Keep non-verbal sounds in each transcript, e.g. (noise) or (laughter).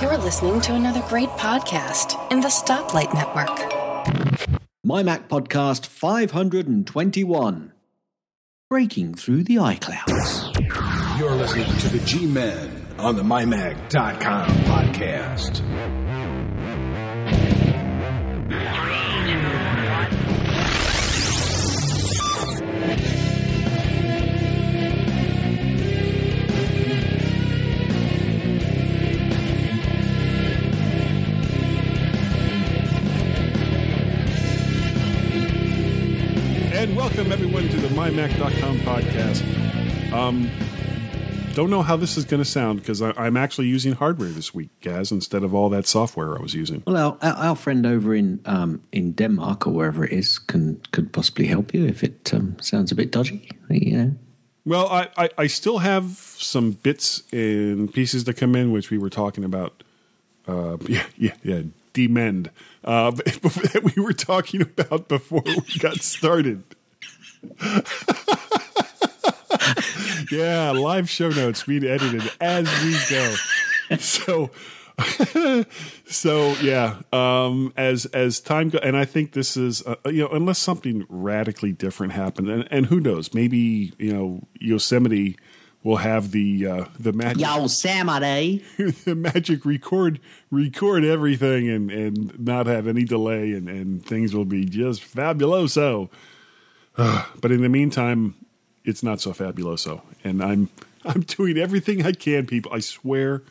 You're listening to another great podcast in the Stoplight Network. My Mac Podcast 521 Breaking Through the iClouds. You're listening to the G Men on the MyMac.com podcast. Welcome everyone to the MyMac.com podcast. Um, don't know how this is going to sound because I'm actually using hardware this week, Gaz, instead of all that software I was using. Well, our, our friend over in um, in Denmark or wherever it is can could possibly help you if it um, sounds a bit dodgy. You know. Well, I, I, I still have some bits and pieces to come in, which we were talking about. Uh, (laughs) yeah, yeah, yeah. Demend uh, (laughs) that we were talking about before we got started. Yeah, live show notes being edited as we go. So, (laughs) so yeah. Um, as as time goes, and I think this is uh, you know unless something radically different happened, and, and who knows, maybe you know Yosemite will have the uh, the magic Yosemite. (laughs) the magic record record everything and and not have any delay and and things will be just fabuloso. (sighs) but in the meantime, it's not so fabuloso, and I'm (laughs) I'm doing everything I can, people. I swear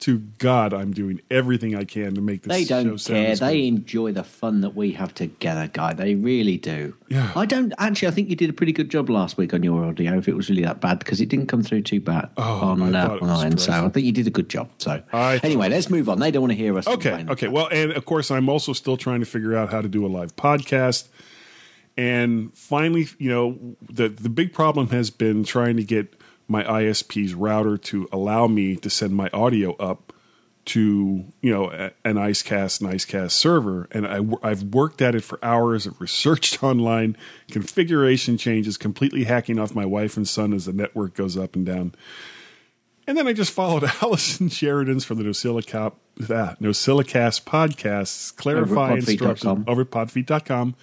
to God, I'm doing everything I can to make this. They don't care. They enjoy the fun that we have together, guy. They really do. Yeah. I don't actually. I think you did a pretty good job last week on your audio. If it was really that bad, because it didn't come through too bad Oh, on I uh, thought it was mine. So. I think you did a good job. So I anyway, let's move on. They don't want to hear us. Okay, okay. Well, and of course, I'm also still trying to figure out how to do a live podcast. And finally, you know, the the big problem has been trying to get my ISP's router to allow me to send my audio up to you know an IceCast NiceCast server, and I, i've worked at it for hours. I've researched (laughs) online configuration changes, completely hacking off my wife and son as the network goes up and down. And then I just followed (laughs) Allison Sheridan's from the NosillaCap, ah, NosillaCast podcasts, clarify Over at podfeet.com. instructions over podfeet.com.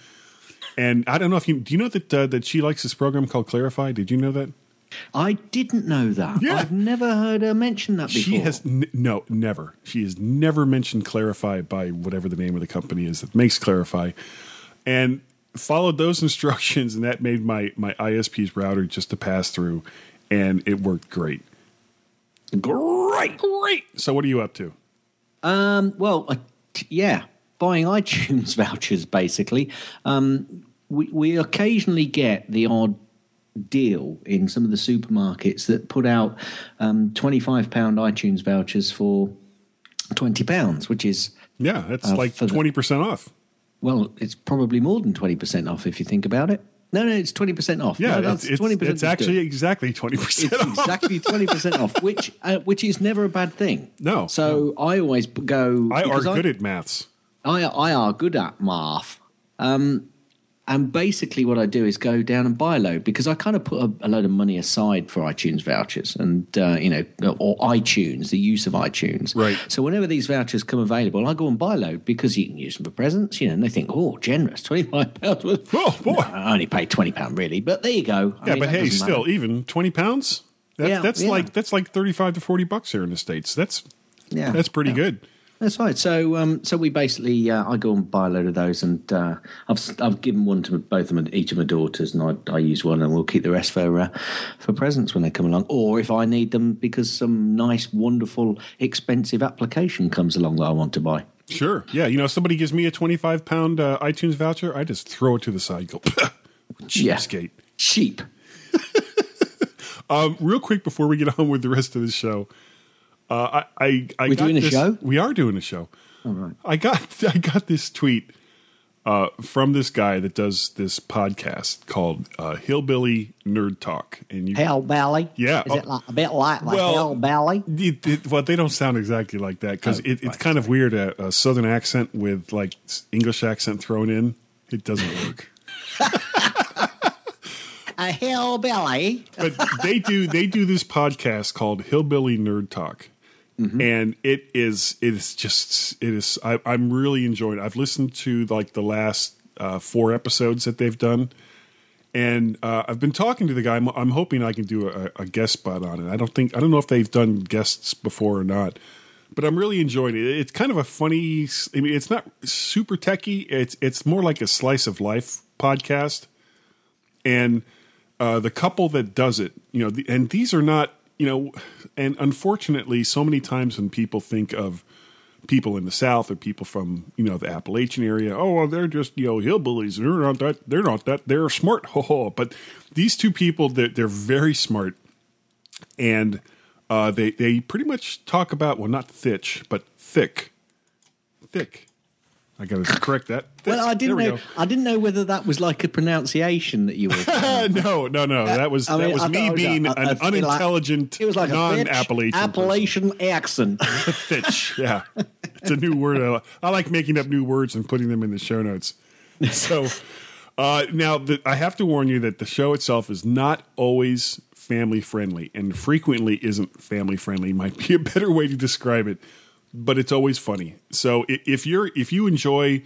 And I don't know if you do you know that uh, that she likes this program called Clarify. Did you know that I didn't know that. Yeah. I've never heard her mention that before. she has n- no never she has never mentioned Clarify by whatever the name of the company is that makes Clarify, and followed those (laughs) instructions, and that made my my ISP's router just to pass through, and it worked great. great. Great. So what are you up to? Um, well, t- yeah, buying iTunes (laughs) vouchers basically. Um, we, we occasionally get the odd deal in some of the supermarkets that put out um, £25 iTunes vouchers for £20, which is, Yeah, that's Uh, like twenty percent off. well, it's probably more than 20% off if you think about it. No, no, it's 20% off. Yeah, no, that's it's, it's, 20% it's is actually good. exactly twenty percent It's off. exactly (laughs) twenty percent off, which uh, which is never a bad thing. No, So I always go. I are good at maths. I I are good at math. Um, and basically, what I do is go down and buy a load because I kind of put a, a load of money aside for iTunes vouchers and uh, you know or iTunes, the use of iTunes. Right. So whenever these vouchers come available, I go and buy a load because you can use them for presents. You know, and they think, oh, generous, twenty five pounds. worth. (laughs) Oh, boy. No, I only paid twenty pound really, but there you go. I Yeah, mean, but hey, still, matter. even twenty pounds. That's Yeah, that's yeah. like that's like thirty five to forty bucks here in the states. That's Yeah, that's pretty yeah. good. That's right. So, um, so we basically, uh, I go and buy a load of those, and uh, I've I've given one to both of my, each of my daughters, and I, I use one, and we'll keep the rest for uh, for presents when they come along, or if I need them because some nice, wonderful, expensive application comes along that I want to buy. Sure. Yeah, you know, if somebody gives me a twenty five pound uh, iTunes voucher, I just throw it to the side. Go (laughs) Yeah. Cheap. (laughs) Um, real quick before we get on with the rest of the show, uh, I, I, I We're got doing a show? We are doing a show. All right. I got (laughs) I got this tweet uh, from this guy that does this podcast called uh, Hillbilly Nerd Talk, and you Hell Valley. Yeah. Is it like, a bit like the Well, Hell Valley? It, it, well, they don't sound exactly like that because Oh, it, it's right. kind of weird a, a southern accent with like English accent thrown in. It doesn't work. (laughs) A hillbilly. but they do they do this podcast called Hillbilly Nerd Talk, and it is it is just it is. I, I'm really enjoying. it. I've listened to like the last uh, four episodes that they've done, and uh, I've been talking to the guy. I'm, I'm hoping I can do a, a guest spot on it. I don't think I don't know if they've done guests before or not, but I'm really enjoying it. It's kind of a funny. I mean, it's not super techy. It's it's more like a slice of life podcast, and uh, the couple that does it, you know, the, and these are not, you know, and unfortunately, so many times when people think of people in the South or people from you know the Appalachian area. Oh, well, they're just you know hillbillies. They're not that. They're not that. They're smart. (laughs) But these two people, they're, they're very smart, and uh, they they pretty much talk about well, not thitch, but thick, thick. I got to correct that. Well, I didn't we know. go. I didn't know whether that was like a pronunciation that you were. (laughs) no, no, no. That was I mean, that was I me was being a- an a- like- unintelligent, It was like a non-Appalachian Appalachian. Appalachian accent. (laughs) Fitch. Yeah, (laughs) it's a new word. I, I like making up new words and putting them in the show notes. So uh, now the, I have to warn you that the show itself is not always family friendly, and frequently isn't family friendly. Might be a better way to describe it, but it's always funny. So if you're if you enjoy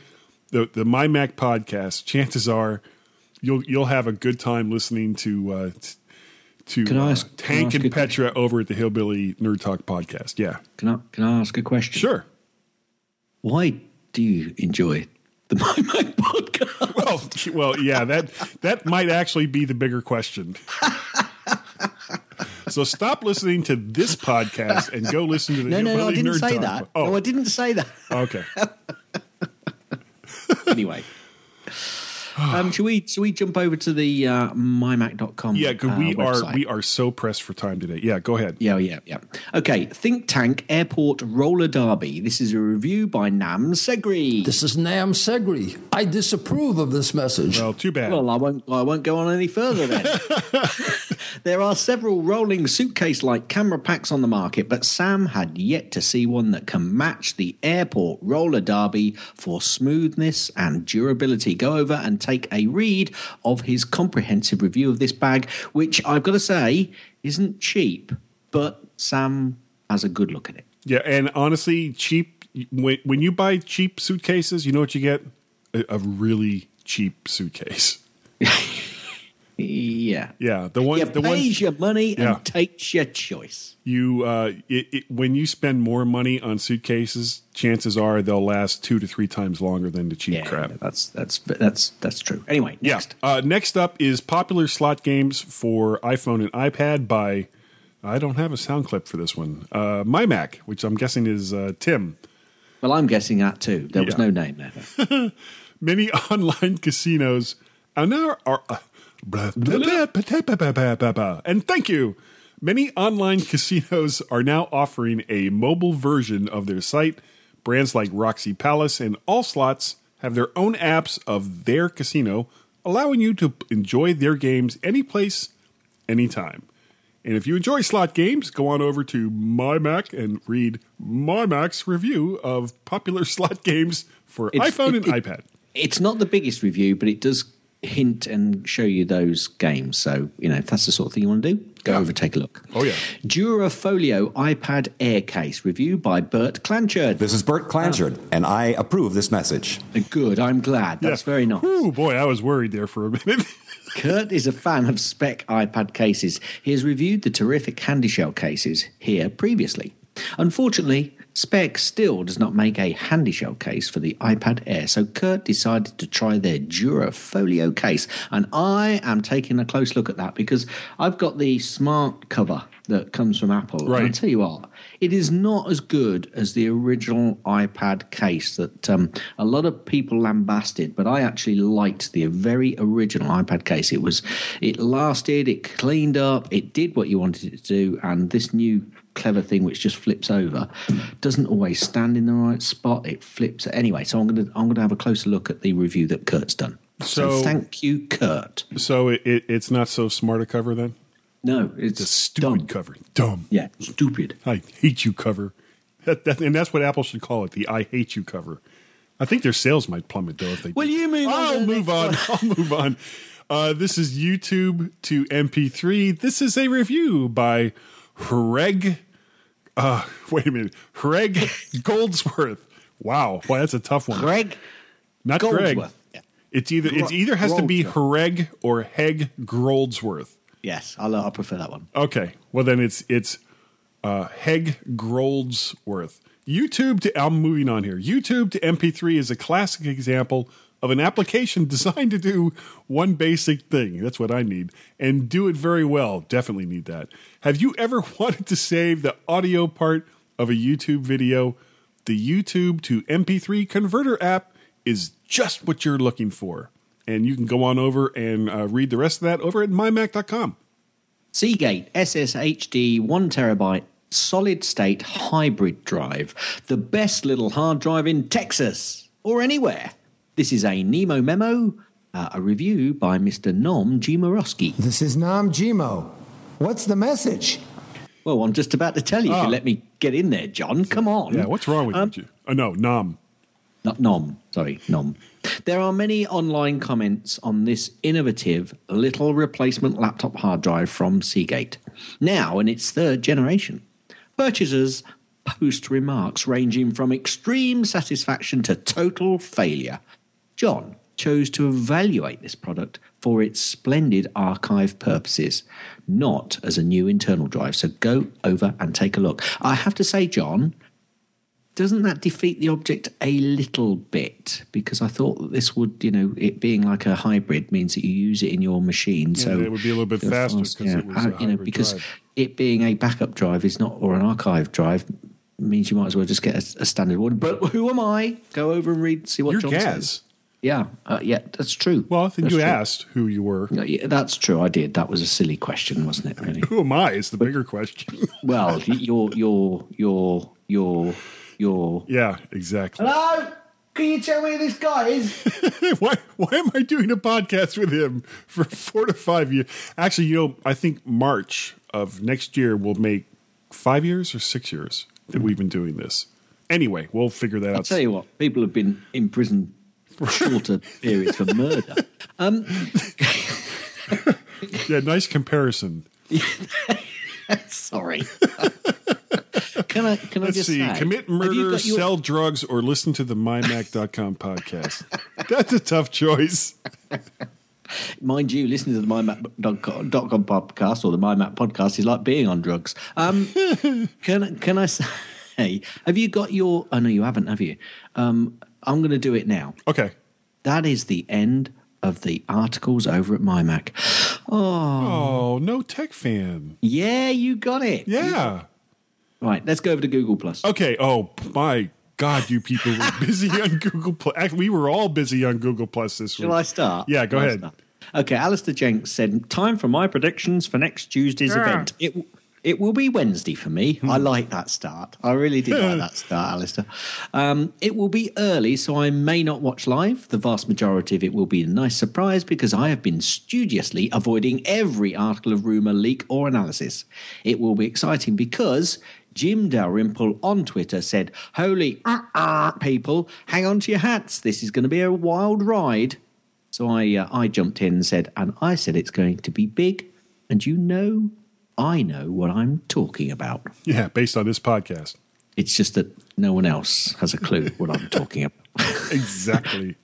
the the My Mac podcast, chances are you'll you'll have a good time listening to. Uh, to Can I uh, ask- I Tank ask and Petra over at the Hillbilly Nerd Talk podcast. Yeah, Can I can I ask a question? sure. Why do you enjoy the (laughs) My Mac podcast? Well, well, yeah, that that might actually be the bigger question. (laughs) so stop listening to this podcast and go listen to the No, no, no. I didn't Nerd say Talk. that. Oh, No, I didn't say that. okay. (laughs) anyway. Um, should we should we jump over to the uh, mymac.com? Yeah, 'cause uh, we are we are so pressed for time today. Yeah, go ahead. Yeah, yeah, yeah. Okay, Think Tank Airport Roller Derby. This is a review by Nam Segri. This is Nam Segri. I disapprove of this message. Well, too bad. Well, I won't. I won't go on any further then. (laughs) there are several rolling suitcase-like camera packs on the market, but Sam had yet to see one that can match the Airport Roller Derby for smoothness and durability. Go over and take a read of his comprehensive review of this bag, which I've got to say isn't cheap, but Sam has a good look at it. yeah, and honestly, cheap when you buy cheap suitcases, you know what you get? A, a really cheap suitcase. Yeah. Yeah, the one Yeah, the pays ones your money Yeah. and takes your choice. you uh, it, it, when you spend more money on suitcases, chances are they'll last two to three times longer than the cheap Yeah, crap. that's that's that's that's true. Anyway, Yeah. next. Uh, next up is popular slot games for iPhone and iPad by. I don't have a sound clip for this one. Uh, My Mac, which I'm guessing is uh, Tim. Well, I'm guessing that too. There was no name there. (laughs) Many (laughs) online casinos are now are. And thank you. Many online casinos are now offering a mobile version of their site. Brands like Roxy Palace and All Slots have their own apps of their casino, allowing you to enjoy their games anyplace, anytime. And if you enjoy slot games, go on over to MyMac and read MyMac's review of popular (laughs) slot games for it's, iPhone it, and it, iPad. It's not the biggest review, but it does hint and show you those games. So, you know, if that's the sort of thing you want to do, go Yeah. over, take a look. Oh, yeah. Durafolio iPad Air Case review by Bert Clanchard. This is Bert Clanchard, oh. and I approve this message. Uh, good, I'm glad. That's Yeah. very nice. Oh boy, I was worried there for a minute. (laughs) Kurt is a fan of Speck iPad cases. He has reviewed the terrific handy shell cases here previously. Unfortunately, Speck still does not make a handy shell case for the iPad Air, so Kurt decided to try their Durafolio case. And I am taking a close look at that because I've got the smart cover that comes from Apple. And I'll tell you what, it is not as good as the original iPad case that um, a lot of people lambasted, but I actually liked the very original iPad case. It was, it lasted, it cleaned up, it did what you wanted it to do, and this new clever thing which just flips over doesn't always stand in the right spot. It flips anyway. So I'm gonna I'm gonna have a closer look at the review that Kurt's done. So, So- thank you, Kurt. so it, it, it's not so smart a cover then. No, it's It's a stupid dumb. cover. Dumb. Yeah, stupid. I hate you cover. That, that, and that's what Apple should call it, the I hate you cover. I think their sales might plummet though if they. Will you move to I'll move on. (laughs) I'll move on. Uh, this is YouTube to MP3. This is a review by Hreg Uh, (laughs) wait a minute. Greg Goldsworth. Wow. Boy, that's a tough one. Greg Not Greg. Goldsworth. Yeah. It's either it either has to be Hreg or Heg Goldsworth. Yes, I'll, I'll prefer that one. Okay. Well, then it's it's uh, Heg Goldsworth. YouTube to I'm moving on here. YouTube to MP3 is a classic example of an application (laughs) designed to do one basic thing. That's what I need, and do it very well. Definitely need that. Have you ever (laughs) wanted to save the audio part of a YouTube video? The YouTube to MP3 converter app is just what you're looking for. And you can go on over and uh, read the rest of that over at mymac.com. Seagate SSHD 1 terabyte solid state hybrid drive. The best little hard drive in Texas or anywhere. This is a Nemo memo, uh, a review by Mr. Nom Jimorowski. This is Nom Jimo. What's the message? Well, I'm just about to tell you if Ah. you let me get in there, John. Come on. Yeah, what's wrong with Um, you? Oh, no, Nom. Not Nom, sorry, Nom. There are many online comments on this innovative little replacement laptop hard drive from Seagate, now in its third generation. Purchasers post remarks ranging from extreme satisfaction to total failure. John chose to evaluate this product for its splendid archive purposes, not as a new internal drive. So go over and take a look. I have to say, John, doesn't that defeat the object a little bit? Because I thought that this would, you know, it being like a hybrid means that you use it in your machine. so it would be a little bit faster fast- 'cause it was a Uh, you know, because drive. it being a backup drive is not, or an archive drive, means you might as well just get a, a standard one. But who am I? Go over and read, see what You're John Gaz. says. Yeah, uh, yeah, that's true. Well, I think That's you true. asked who you were. No, yeah, that's true. I did. That was a silly question, wasn't it? Really. (laughs) Who am I? Is the bigger question. (laughs) well, y- you're, you're, you're, you're, you're. yeah, exactly. Hello. Can you tell me who this guy is? (laughs) why? Why am I doing a podcast with him for four to five years? Actually, you know, I think March of next year will make five years or six years that we've been doing this. Anyway, we'll figure that I'll out. tell you what, people have been in prison for shorter periods for murder. Um, (laughs) Yeah, nice comparison. (laughs) sorry. (laughs) can I? Can I Let's just see. say? Commit murder, your- sell drugs, or listen to the mymac.com podcast. That's a tough choice. Mind you, listening to the MyMap.com podcast or the MyMap podcast is like being on drugs. Um, can can I say? Have you got your? Oh no, you haven't, have you? Um, I'm going to do it now. Okay. That is the end of the articles over at MyMac. Oh, oh, no tech fan. Yeah, you got it. Yeah. Right, let's go over to Google Plus. Okay. Oh my God, you people were (laughs) busy on Google Plus. We were all busy on Google Plus this week. Shall I start? Yeah, go Shall ahead. Okay, Alistair Jenks said, "Time for my predictions for next Tuesday's event. It it will be Wednesday for me. I like that start. I really did like that (laughs) start, Alistair. Um, it will be early, so I may not watch live. The vast majority of it will be a nice surprise because I have been studiously avoiding every article of rumor, leak, or analysis. It will be exciting because." Jim Dalrymple on Twitter said, Holy uh-uh, (laughs) people, hang on to your hats. This is going to be a wild ride. So I, uh, I jumped in and said, and I said it's going to be big. And you know, I know what I'm talking about. Yeah, based on this podcast. It's just that no one else has a clue what I'm talking about. (laughs) Exactly.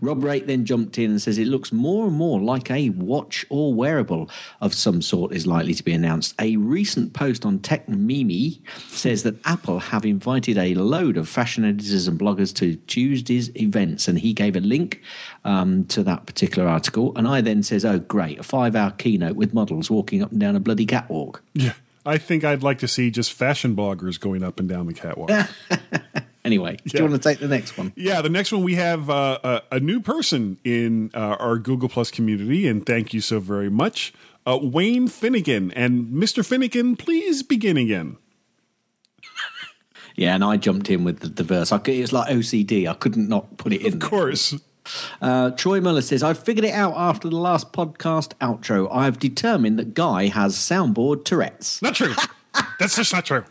Rob Rate then jumped in and says it looks more and more like a watch or wearable of some sort is likely to be announced. A recent post on Techmeme says that Apple have invited a load of fashion editors and bloggers to Tuesday's events, and he gave a link um, to that particular article. And I then says, "Oh, great! A five-hour keynote with models walking up and down a bloody catwalk." yeah. I think I'd like to see just fashion bloggers going up and down the catwalk. (laughs) Anyway, do Yeah. you want to take the next one? Yeah, the next one we have uh, a, a new person in uh, our Google Plus community, and thank you so very much, uh, Wayne Finnegan. And Mr. Finnegan, please begin again. (laughs) Yeah, and I jumped in with the, the verse. I could, it was like OCD. I couldn't not put it in. Of there. course. Uh, Troy Muller says, I figured it out after the last podcast outro. I've determined that Guy has soundboard Tourette's. Not true. (laughs) That's just not true.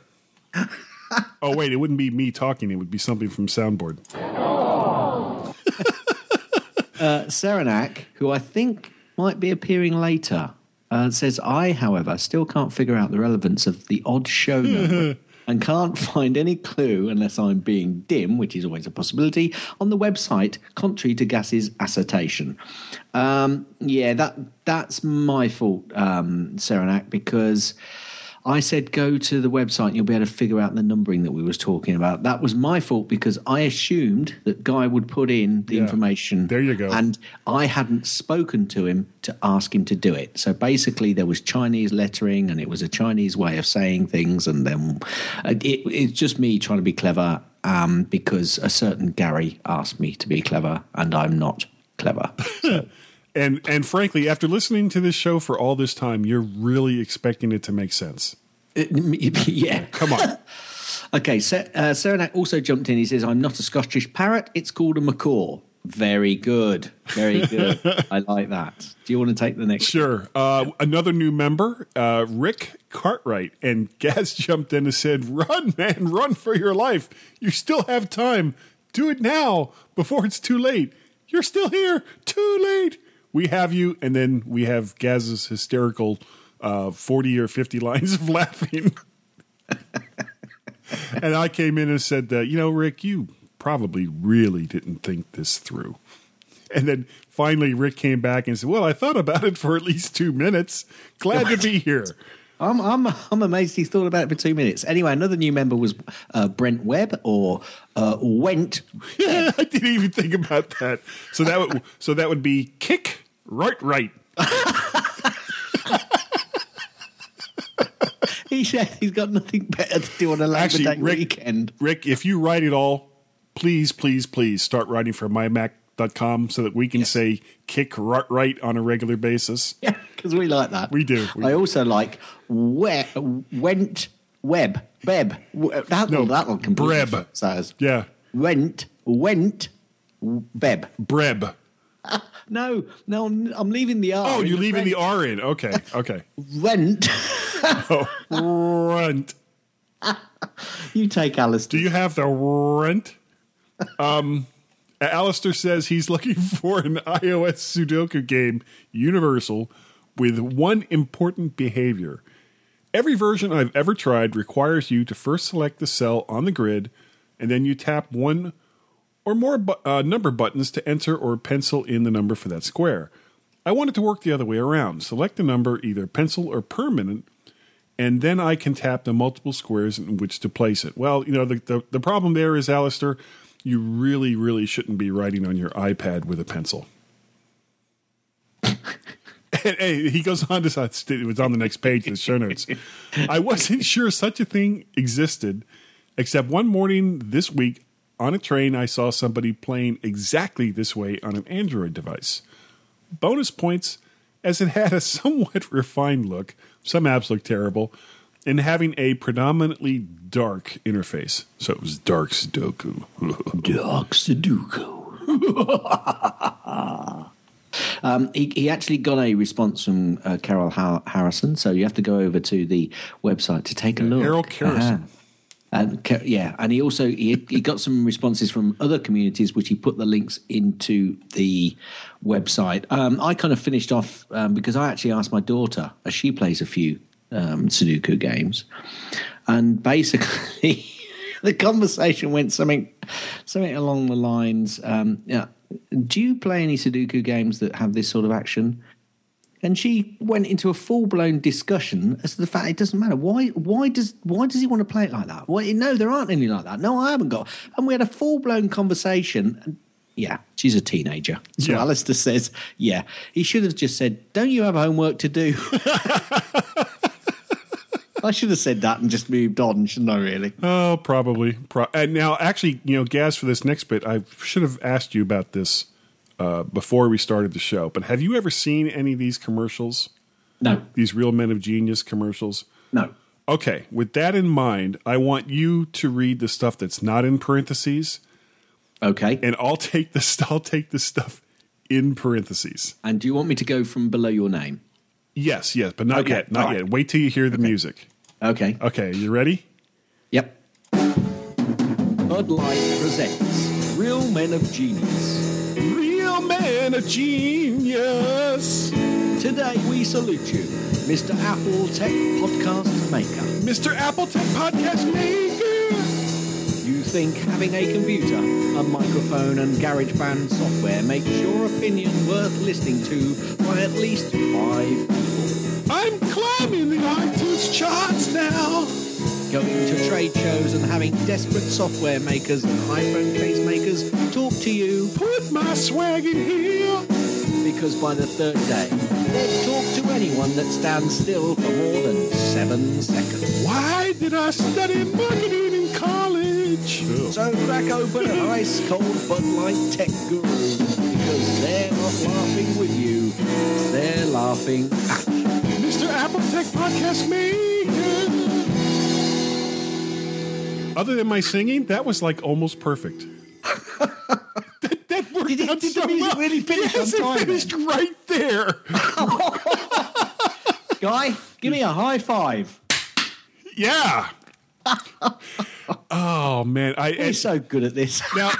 (laughs) Oh, wait, it wouldn't be me talking. It would be something from Soundboard. (laughs) Uh, Serenak, who I think might be appearing later, uh, says, I, however, still can't figure out the relevance of the odd show number. (laughs) and can't find any clue unless I'm being dim, which is always a possibility, on the website, contrary to Gas's assertion. Um, yeah, that that's my fault, um, Serenak, because I said go to the website and you'll be able to figure out the numbering that we was talking about. That was my fault because I assumed that Guy would put in the Yeah. information. There you go. And I hadn't spoken to him to ask him to do it. So basically, there was Chinese lettering, and it was a Chinese way of saying things, and then uh, it, it's just me trying to be clever um, because a certain Gary asked me to be clever, and I'm not clever. (laughs) And and frankly, after listening to this show for all this time, you're really expecting it to make sense. (laughs) yeah. Come on. (laughs) Okay, so, uh, Serenak also jumped in. He says, I'm not a Scottish parrot. It's called a macaw. Very good. Very good. (laughs) I like that. Do you want to take the next? Sure. Uh, another new member, uh, Rick Cartwright, and Gaz jumped in and said, "Run, man, run for your life! You still have time. Do it now before it's too late. You're still here. Too late. We have you." And then we have Gaz's hysterical uh, forty or fifty (laughs) lines of laughing. (laughs) and I came in and said, that, "You know, Rick, you probably really didn't think this through." And then finally, Rick came back and said, "Well, I thought about it for at least two minutes. Glad to be here." I'm, I'm, I'm amazed he thought about it for two minutes. Anyway, another new member was uh, Brent Webb or uh, Went. (laughs) I didn't even think about that. So that would so that would be kick right right. (laughs) He said he's got nothing better to do on a Labor Actually, Day Rick, weekend. Rick, if you write it all, please, please, please start writing for mymac.com so that we can say kick right right on a regular basis. (laughs) Yeah, because we like that. We do, we I do. also like we- Went Web. Beb. That, No, that'll completely Breb. Says. Yeah. Went. Went. Beb. Breb. No, no, I'm leaving the R. Oh, you're leaving the R in. Okay, okay. Went. (laughs) rent. you take Alistair. Do you have the rent? Um, Alistair says he's looking (laughs) for an iOS Sudoku game, Universal, with one important behavior. Every version I've ever tried requires you to first select the cell on the grid, and then you tap one or more bu- uh, number buttons to enter or pencil in the number for that square. I want it to work the other way around. Select the number, either pencil or permanent, and then I can tap the multiple squares in which to place it. Well, you know, the, the, the problem there is, Alistair, you really, really shouldn't be writing on your iPad with a pencil. (laughs) and, hey, he goes on to say, it was on the next page of the show notes. I wasn't sure such a thing existed, except one morning this week on a train, I saw somebody playing exactly this way on an Android device bonus points as it had a (laughs) somewhat refined look. Some apps look terrible, and having a predominantly dark interface. So it was dark Sudoku. (laughs) Dark Sudoku. (laughs) um, he, he actually got a response from uh, Carol Har- Harrison, so you have to go over to the website to take a look. Carol Harrison. And yeah, and he also he, he got some responses from other communities, which he put the links into the website. Um, I kind of finished off um, because I actually asked my daughter, as she plays a few um, Sudoku games, and basically (laughs) the conversation went something something along the lines. Um, yeah, do you play any Sudoku games that have this sort of action? And she went into a full blown discussion as to the fact it doesn't matter why why does why does he want to play it like that? Why, no, there aren't any like that. No, I haven't got. And we had a full blown conversation. And yeah, she's a teenager. So Yeah. Alistair says, yeah, he should have just said, "Don't you have homework to do?" (laughs) I should have said that and just moved on, shouldn't I? Really? Oh, probably. Pro- and now, actually, you know, Gaz, for this next bit, I should have asked you about this uh, before we started the show. But have you ever seen any of these commercials? No, These Real Men of Genius commercials? no. Okay, with that in mind, I want you to read the stuff that's not in parentheses, Okay. and I'll take this I'll take the stuff in parentheses. And do you want me to go from below your name? Yes, yes, but not Okay, yet, not right. yet. Wait till you hear the music. Okay. Okay, you ready? Yep. Bud Light presents Real Men of Genius. Man of genius. Today we salute you, Mr. Apple Tech Podcast Maker. Mr. Apple Tech Podcast Maker. You think having a computer, a microphone, and GarageBand software makes your opinion worth listening to by at least five people. I'm climbing the iTunes charts now. Going to trade shows and having desperate software makers and iPhone case makers talk to you Put my swag in here. because by the third day, they'd talk to anyone that stands still for more than seven seconds. Why did I study marketing in college? So crack open an ice cold Bud Light Tech Guru because they're not laughing with you, they're laughing at you. Mr. Apple Tech Podcast Maker. Other than my singing, that was like almost perfect. (laughs) that, that worked Did out did the so music well. really finish yes, on time it finished right there. (laughs) Guy, give me a high five. yeah. (laughs) oh man, I You're so good at this. now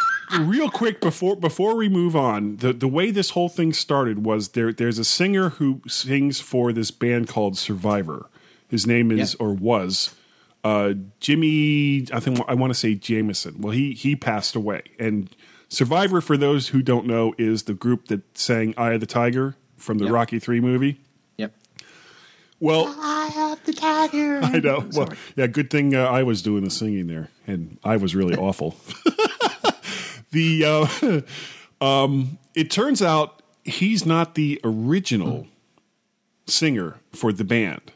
real quick before before we move on the the way this whole thing started was there there's a singer who sings for this band called survivor his name is Yeah. or was uh Jimi i think i want to say Jamison well he he passed away and survivor for those who don't know is the group that sang eye of the tiger from the Yep. rocky 3 movie Yep. well, I have the tiger. (laughs) I know. Well, yeah, good thing uh, I was doing the singing there, and I was really (laughs) awful. (laughs) the uh, um, it turns out he's not the original singer for the band,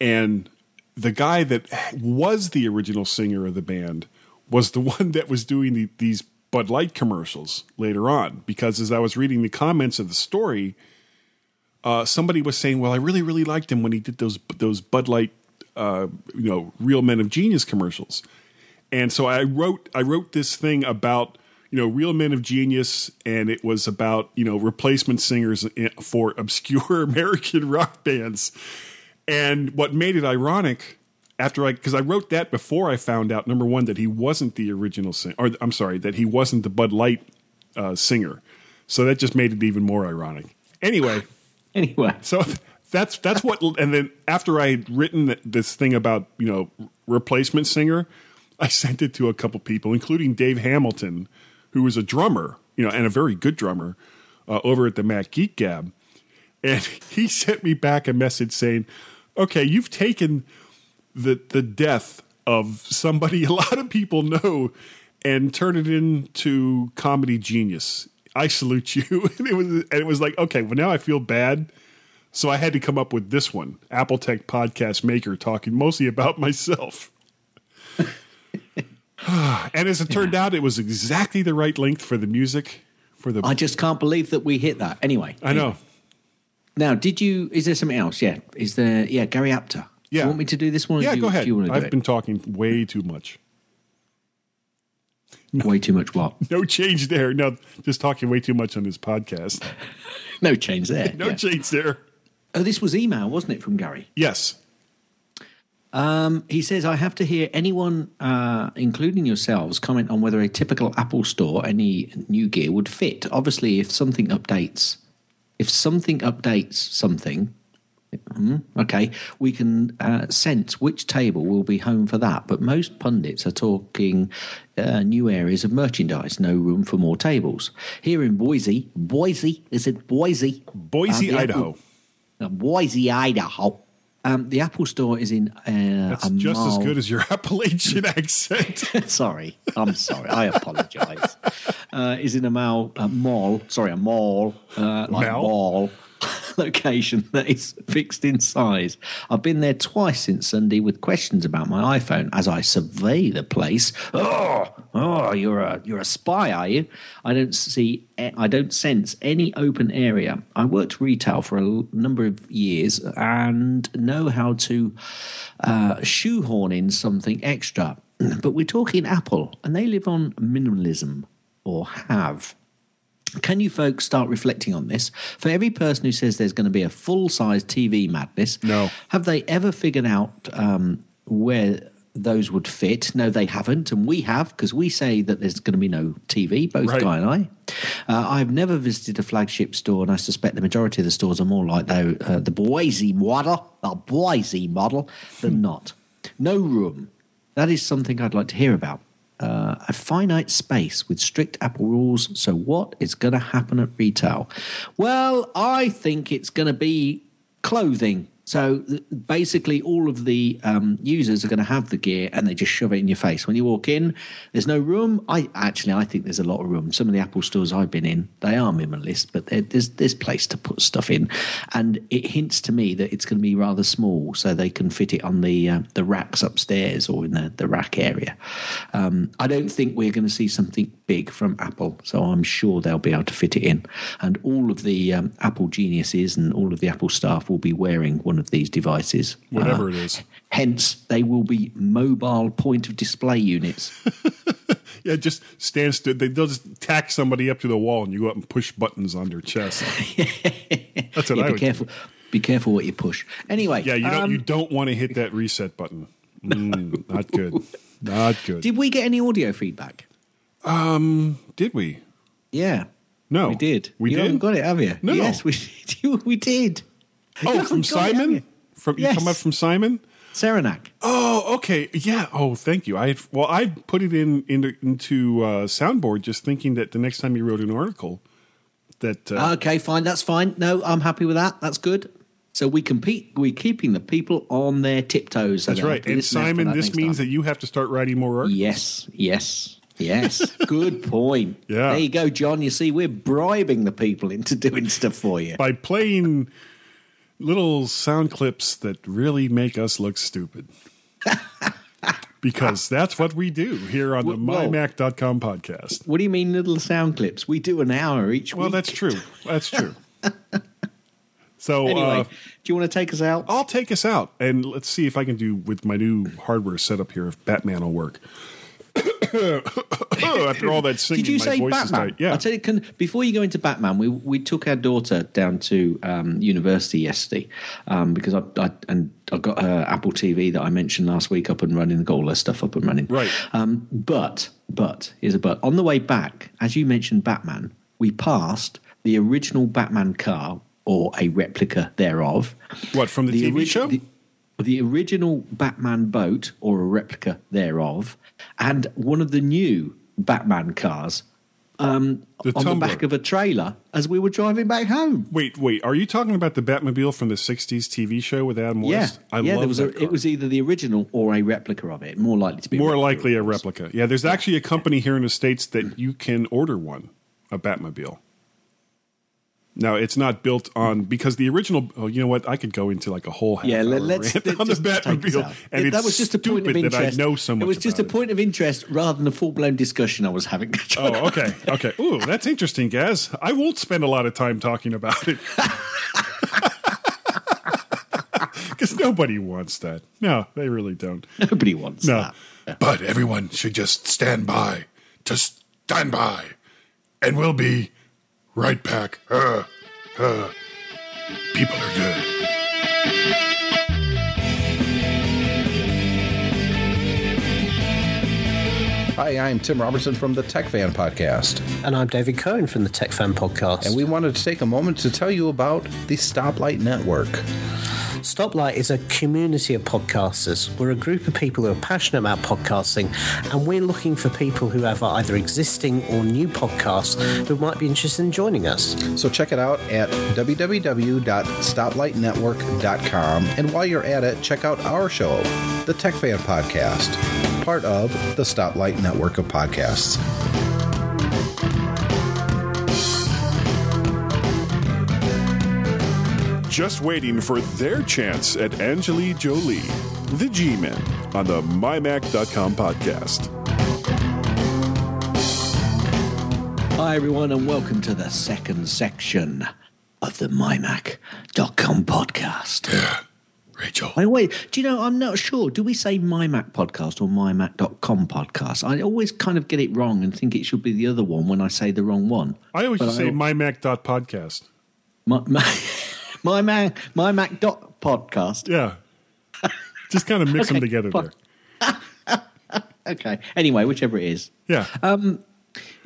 and the guy that was the original singer of the band was the (laughs) one that was doing the, these Bud Light commercials later on. Because as I was reading the comments of the story, uh, somebody was saying, "Well, I really, really liked him when he did those those Bud Light, uh, you know, Real Men of Genius commercials." And so I wrote I wrote this thing about you know Real Men of Genius, and it was about you know replacement singers for obscure (laughs) American rock bands. And what made it ironic after I because I wrote that before I found out number one that he wasn't the original singer, or I'm sorry that he wasn't the Bud Light uh, singer. So that just made it even more ironic. Anyway. (laughs) Anyway, So that's that's what. And then after I had written this thing about you know replacement singer, I sent it to a couple people, including Dave Hamilton, who was a drummer, you know, and a very good drummer uh, over at the Mac Geek Gab, and (laughs) he sent me back a message saying, "Okay, you've taken the the death of somebody (laughs) a lot of people know and turned it into comedy genius." I salute you. (laughs) and it was and it was like, okay, well now I feel bad. So I had to come up with this one, Apple Tech Podcast Maker, talking mostly about (laughs) myself. (sighs) and as it turned out, it was exactly the right length for the music. For the I just can't believe that we hit that. Anyway, I know. Now, did you? Is there something else? Yeah. Is there? Yeah, Gary Apter. Yeah. You want me to do this one? Yeah, do go ahead. Do you want to I've it? been talking way too much. (laughs) Way too much. What? (laughs) No change there. No, just talking way too much on this podcast. (laughs) No change there. No yeah. change there. Oh, this was email, wasn't it, from Gary? Yes. Um, he says, I have to hear anyone, uh, including yourselves, comment on whether a typical Apple store, any new gear would fit. Obviously, if something updates, if something updates something, hmm, okay, we can uh, sense which table will be home for that. But most pundits are talking uh, new areas of merchandise, no room for more tables. Here in Boise, Boise, is it Boise? Boise, the Idaho. Apple- uh, Boise, Idaho. Um, the Apple Store is in. Uh, That's just as good as your (laughs) Appalachian accent. (laughs) sorry, I'm sorry. I apologise. Uh, is in a mall, a mall. Sorry, a mall, uh, like Mall? mall (laughs) location that is fixed in size. I've been there twice since Sunday with questions about my iPhone as I survey the place. Oh, oh, you're a you're a spy, are you? I don't see. I don't sense any open area. I worked retail for a number of years and know how to uh, shoehorn in something extra. (clears throat) But we're talking Apple, and they live on minimalism or have. Can you folks start reflecting on this? For every person who says there's going to be a full size TV madness, No. have they ever figured out um, where those would fit. No, they haven't, and we have because we say that there's going to be no TV. Both Right. Guy and I. Uh, I've never visited a flagship store, and I suspect the majority of the stores are more like though uh, the Boise model, the Boise model, than not. No room. That is something I'd like to hear about. Uh, a finite space with strict Apple rules. So, what is going to happen at retail? Well, I think it's going to be clothing. So basically, all of the um, users are going to have the gear, and they just shove it in your face when you walk in. There's no room. I actually, I think there's a lot of room. Some of the Apple stores I've been in, they are minimalist, but there's there's place to put stuff in, and it hints to me that it's going to be rather small, so they can fit it on the uh, the racks upstairs or in the the rack area. Um, I don't think we're going to see something big from Apple, so I'm sure they'll be able to fit it in. And all of the um, Apple geniuses and all of the Apple staff will be wearing one of these devices. Whatever Uh, it is. Hence, they will be mobile point of display units. (laughs) Yeah, just stand still. They, they'll just tack somebody up to the wall and you go up and push buttons on their chest. (laughs) That's what yeah, I be would careful. Be careful what you push. Anyway, Yeah, you don't, um, you don't want to hit that reset button. Mm, not good. (laughs) Not good. did we get any audio feedback? Um, did we? Yeah. No. We did. We you did? haven't got it, have you? No. Yes, we did. we did. Oh, haven't from got it, have Simon? you? From you come up from Simon? Saranac. Oh, okay. Yeah. Oh, thank you. I well, I put it in, in into uh, soundboard, just thinking that the next time you wrote an article, that uh, Okay, fine. That's fine. No, I'm happy with that. That's good. So we compete. We're keeping the people on their tiptoes. that's right. And listen out for Simon, this means time. that you have to start writing more articles. Yes, yes, yes. (laughs) Good point. Yeah. There you go, John. You see, we're bribing the people into doing stuff for you. by playing little sound clips that really make us look stupid. (laughs) because that's what we do here on the Well- mymac.com podcast. What do you mean, little sound clips? We do an hour each Well, week. that's true. That's true. (laughs) So Anyway, uh, do you want to take us out? I'll take us out and let's see if I can do with my new hardware setup here if Batman will work. (laughs) After all that singing, Did you my say voice Batman? Yeah. I tell you, can, before you go into Batman, we we took our daughter down to um, university yesterday um, because I, I and I got her Apple TV that I mentioned last week up and running, got all her stuff up and running. Right. Um, but but here's a but. On the way back, as you mentioned, Batman, we passed the original Batman car or a replica thereof. What, from the TV ori- show? The, the original Batman boat or a replica thereof, and one of the new Batman cars um, The on the back of a trailer as we were driving back home. Wait, wait. Are you talking about the Batmobile from the '60s TV show with Adam Yeah, West? I yeah. love There was a, it was either the original or a replica of it. More likely to be more replica, likely a replica. Yeah, there's actually a company here in the states that you can order one, a Batmobile. Now it's not built on because the original. Oh, you know what? I could go into like a whole half Yeah, hour let, let- on the us Batmobile, and It- it's that was just a point of interest. I know so much. It was just a point of interest rather than a full blown discussion I was having. (laughs) Oh, okay, okay. Ooh, that's interesting, Gaz. I won't spend a lot of time talking about it (laughs) because nobody wants that. No, they really don't. Nobody wants No. that. But everyone should just stand by. Just stand by. And we'll be right back. Uh, uh, people are good. Hi, I'm Tim Robertson from the Tech Fan Podcast, And I'm David Cohen from the Tech Fan Podcast. and we wanted to take a moment to tell you about the Stoplight Network. Stoplight is a community of podcasters. We're a group of people who are passionate about podcasting, and we're looking for people who have either existing or new podcasts who might be interested in joining us. So check it out at www.stoplightnetwork.com, and while you're at it, check out our show, the Tech Fan Podcast, part of the Stoplight Network of podcasts. Just waiting for their chance at Angelique Jolie, the G Men, on the MyMac.com podcast. Hi, everyone, and welcome to the second section of the MyMac.com podcast. Rachel. Wait, wait, do you know, I'm not sure. Do we say MyMac podcast or MyMac.com podcast? I always kind of get it wrong and think it should be the other one when I say the wrong one. I always But say MyMac.podcast. My, my, (laughs) my, Mac, my Mac dot podcast. Yeah. Just kind of mix (laughs) them together there. (laughs) okay. Anyway, whichever it is. Yeah. Um,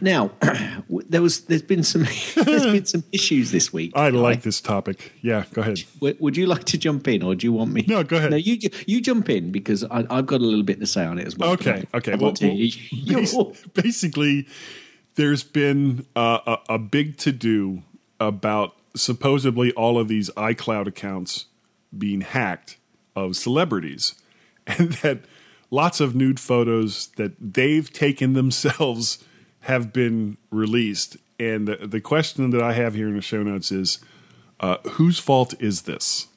Now, (clears throat) there was there's been some (laughs) there's been some issues this week. (laughs) I like this topic. Yeah, go ahead. W- Would you like to jump in, or do you want me? No, go ahead. No, you you jump in because I, I've got a little bit to say on it as well. Okay, okay. I Well, to well, (laughs) basically, there's been uh, a, a big to do about supposedly all of these iCloud accounts being hacked of celebrities, and that lots of nude photos that they've taken themselves have been released. And the, the question that I have here in the show notes is, uh, whose fault is this?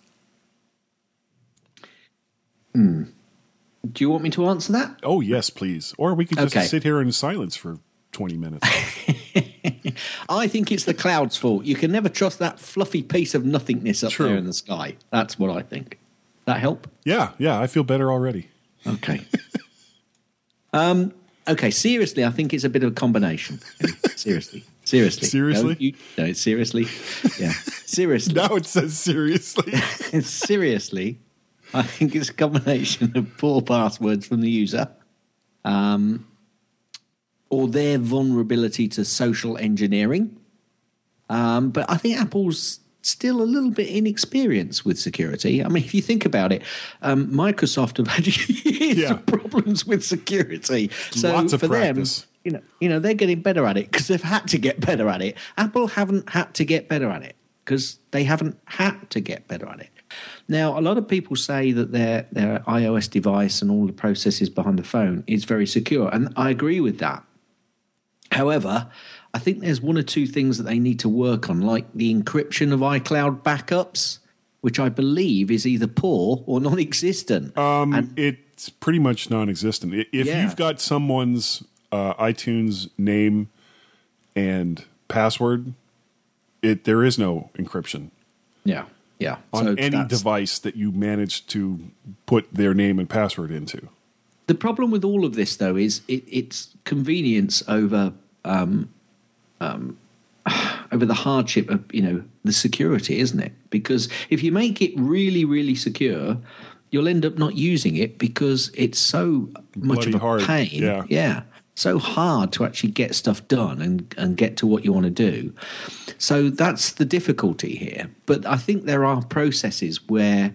Do you want me to answer that? Oh yes, please. Or we could just Okay. sit here in silence for twenty minutes. (laughs) I think it's the cloud's fault. You can never trust that fluffy piece of nothingness up True. there in the sky. That's what I think. That help? yeah, yeah. I feel better already. Okay. (laughs) um. Okay. Seriously, I think it's a bit of a combination. (laughs) seriously. Seriously. Seriously? No, you, no, seriously. Yeah. Seriously. (laughs) Now it says seriously. (laughs) seriously, I think it's a combination of poor passwords from the user, um, or their vulnerability to social engineering. Um, but I think Apple's still a little bit inexperienced with security. I mean, if you think about it, um, Microsoft have had (laughs) years Yeah. of problems with security. So Lots of for practice. them, you know, you know, they're getting better at it because they've had to get better at it. Apple haven't had to get better at it because they haven't had to get better at it. Now, a lot of people say that their their iOS device and all the processes behind the phone is very secure, and I agree with that. However, I think there's one or two things that they need to work on, like the encryption of iCloud backups, which I believe is either poor or (laughs) non-existent. Um, And- it's pretty much non-existent. If Yeah. you've got someone's uh, iTunes name and password, it there is no encryption yeah, yeah. on So any device that you manage to put their name and password into. The problem with all of this, though, is it, it's convenience over um, um, (sighs) over the hardship of you know the security, isn't it? Because if you make it really, really secure, you'll end up not using it because it's so much Bloody of a hard, pain. yeah. yeah, so hard to actually get stuff done and and get to what you want to do. So that's the difficulty here. But I think there are processes where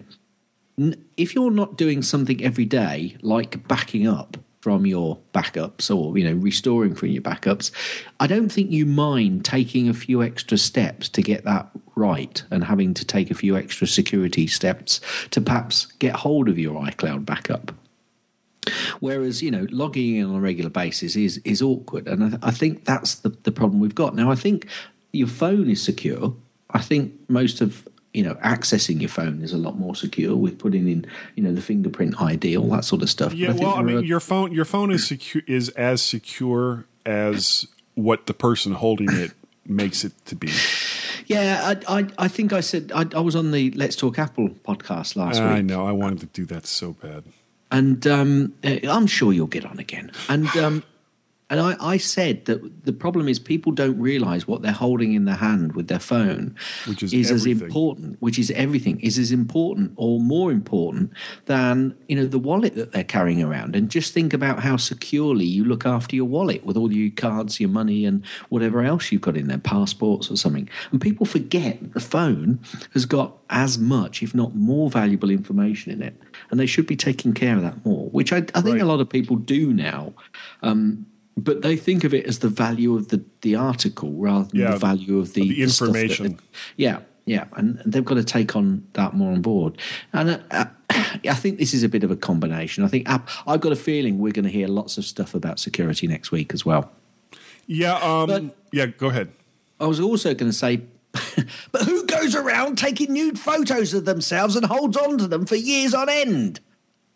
if you're not doing something every day like backing up from your backups or you know restoring from your backups i don't think you mind taking a few extra steps to get that right and having to take a few extra security steps to perhaps get hold of your icloud backup Whereas, you know, logging in on a regular basis is is awkward. And I, I think that's the, the problem we've got. Now, I think your phone is secure. I think most of, you know, accessing your phone is a lot more secure with putting in, you know, the fingerprint ID, all that sort of stuff. Yeah, think well, I mean, are- your phone your phone is secure is as secure as what the person holding it (laughs) makes it to be. yeah, I, I, I think I said, I, I was on the Let's Talk Apple podcast last week. I know. I wanted to do that so bad. and um, uh, I'm sure you'll get on again. And um, and I, I said that the problem is people don't realise what they're holding in their hand with their phone, Which is as important, which is everything, is as important or more important than you know the wallet that they're carrying around. And just think about how securely you look after your wallet with all your cards, your money, and whatever else you've got in there, passports or something. And people forget the phone has got as much, if not more, valuable information in it, and they should be taking care of that more. Which I, I think Right. a lot of people do now. Um, but they think of it as the value of the, the article rather than Yeah, the value of the, the stuff that they- information. yeah, yeah, and they've got to take on that more on board. And uh, uh, (clears throat) I think this is a bit of a combination. I think I've got a feeling we're going to hear lots of stuff about security next week as well. Yeah. Um. But- yeah. Go ahead. I was also going to say, (laughs) but who goes around taking nude photos of themselves and holds on to them for years on end?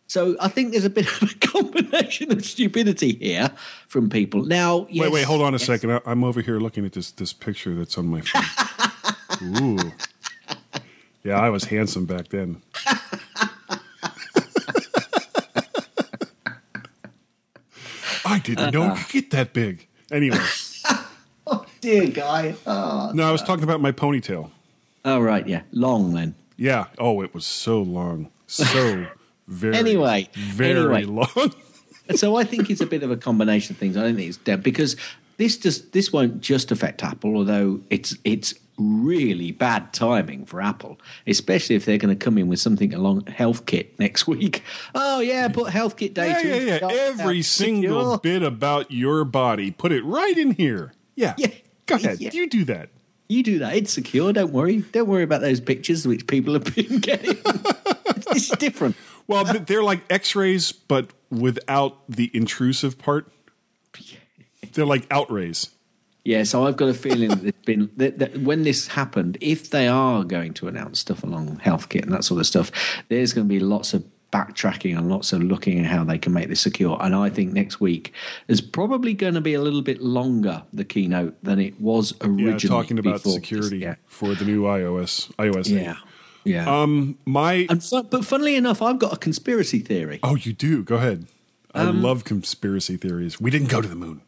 So I think there's a bit (laughs) of a combination of stupidity here from people. Now, yes, wait, wait, hold on a yes. second. I'm over here looking at this this picture that's on my phone. Ooh. Yeah, I was handsome back then. (laughs) I didn't know it could get that big. Anyway, (laughs) oh, Dear guy. Oh. no, I was talking about my ponytail. oh, right, yeah. Long then. Yeah. Oh, it was so long. So very Anyway, very anyway. long. (laughs) So I think it's a bit of a combination of things. I don't think it's dead because this just this won't just affect Apple, although it's it's really bad timing for Apple, especially if they're going to come in with something along HealthKit next week. Oh yeah, put HealthKit data. Yeah, yeah, yeah. Every Secure. single bit about your body, put it right in here. Yeah. Yeah. Go ahead. Yeah. You do that. You do that. It's secure. Don't worry. Don't worry about those pictures which people have been (laughs) getting. this is different. Well, they're like X-rays, but without the intrusive part. They're like outrays. Yeah, so I've got a feeling that it's been that, that when this happened, if they are going to announce stuff along HealthKit and that sort of stuff, there's going to be lots of backtracking and lots of looking at how they can make this secure. And I think next week is probably going to be a little bit longer the keynote than it was originally. Yeah, talking about security Yeah, for the new iOS. iOS. 8. Yeah. Um, my. and fu- but funnily enough, I've got a conspiracy theory. oh, you do. Go ahead. I Um, love conspiracy theories. We didn't go to the moon.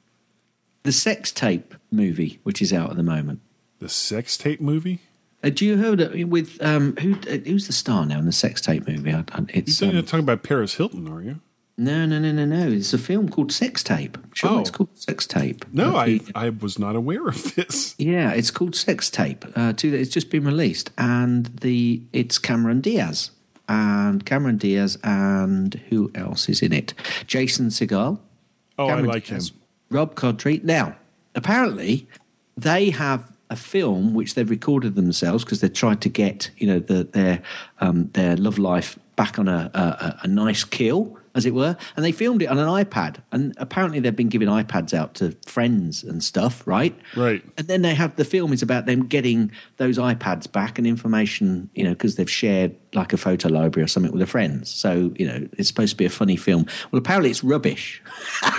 The sex tape movie, which is out at the moment. The sex tape movie. Uh, do you heard it with um, who? Uh, who's the star now in the sex tape movie? I, I, You're um, talking about Paris Hilton, are you? No, no, no, no, no. It's a film called Sex Tape. Sure, Oh. it's called Sex Tape. No, I I was not aware of this. Yeah, it's called Sex Tape. Uh, two, it's just been released, and the it's Cameron Diaz and Cameron Diaz and who else is in it? Jason Segel. Oh, Cameron I like Diaz, him. Rob Corddry. Now, apparently, they have a film which they've recorded themselves because they tried to get you know the, their um, their love life back on a, a- a nice kill, as it were, and they filmed it on an iPad. And apparently, they've been giving iPads out to friends and stuff, right? Right. And then they have the film is about them getting those iPads back and information, you know, because they've shared like a photo library or something with their friends. So, you know, it's supposed to be a funny film. Well, apparently it's rubbish.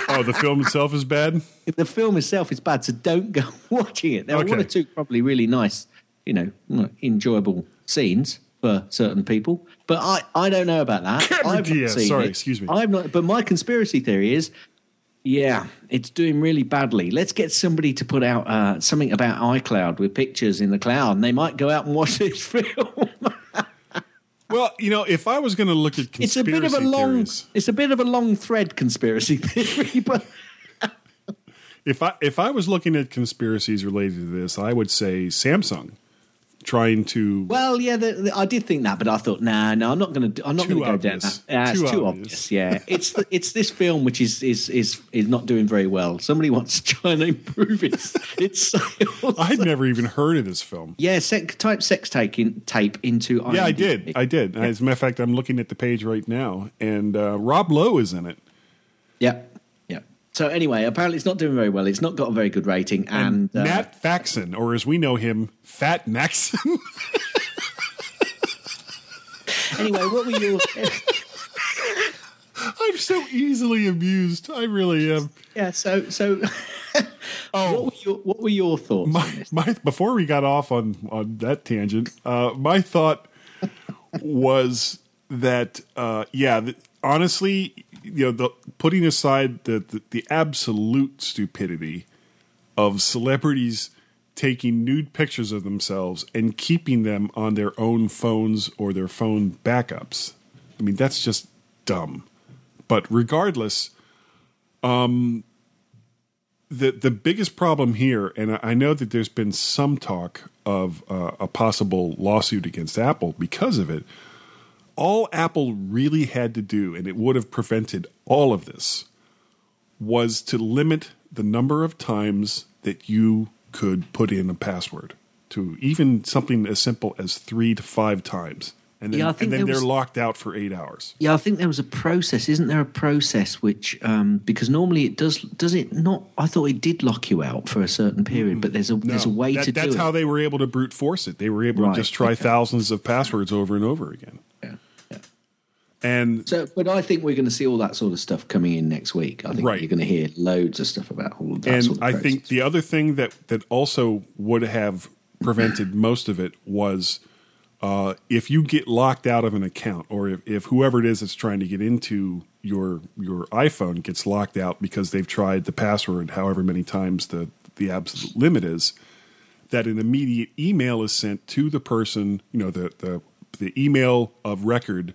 Oh, the film itself is bad. (laughs) the film itself is bad, so don't go (laughs) watching it. There are one or two probably really nice, you know, enjoyable scenes for certain people, but I, I don't know about that. Cameron I've not Diaz, sorry, it. excuse me. I've not. But my conspiracy theory is, yeah, it's doing really badly. Let's get somebody to put out uh, something about iCloud with pictures in the cloud, and they might go out and watch (laughs) this film. Well, you know, if I was going to look at it's a bit of a long, theories, it's a bit of a long thread conspiracy (laughs) theory, but. if I if I was looking at conspiracies related to this, I would say Samsung trying to Well, yeah, the, the, I did think that, but I thought, nah, no, I'm not going to. I'm not going to go down that. Yeah, Too it's too obvious. obvious. Yeah, (laughs) it's the, it's this film which is is is is not doing very well. Somebody wants to try and improve its (laughs) its sales. I'd never even heard of this film. yeah, sec, type sex taking in, tape into. Yeah, I did. I did. As a matter of fact, I'm looking at the page right now, and uh, Rob Lowe is in it. Yeah. So anyway, apparently it's not doing very well. It's not got a very good rating, and, uh, Matt Faxon, or as we know him, Fat Maxon. (laughs) anyway, what were your? I'm so easily amused. I really am. yeah, so so. (laughs) Oh. what were your what were your thoughts? My, my before we got off on on that tangent, uh, my thought was that uh, yeah, th- honestly, you know, the, putting aside the, the the absolute stupidity of celebrities taking nude pictures of themselves and keeping them on their own phones or their phone backups. I mean, that's just dumb. But regardless, um, the the biggest problem here, and I- know that there's been some talk of uh, a possible lawsuit against Apple because of it. All Apple really had to do, and it would have prevented all of this, was to limit the number of times that you could put in a password to even something as simple as three to five times, and then, Yeah, and then they're was- locked out for eight hours. Yeah, I think there was a process. Isn't there a process which um, because normally it does does it not? I thought it did lock you out for a certain period, but there's a there's a way that- to that's do how it. they were able to brute force it. They were able Right, to just try okay. thousands of passwords over and over again. And So, but I think we're going to see all that sort of stuff coming in next week. I think Right. you're going to hear loads of stuff about all of that. and sort of I process. think the other thing that that also would have prevented (clears throat) most of it was uh, if you get locked out of an account, or if, if whoever it is that's trying to get into your your iPhone gets locked out because they've tried the password however many times the the absolute limit is, that an immediate email is sent to the person, you know, the the the email of record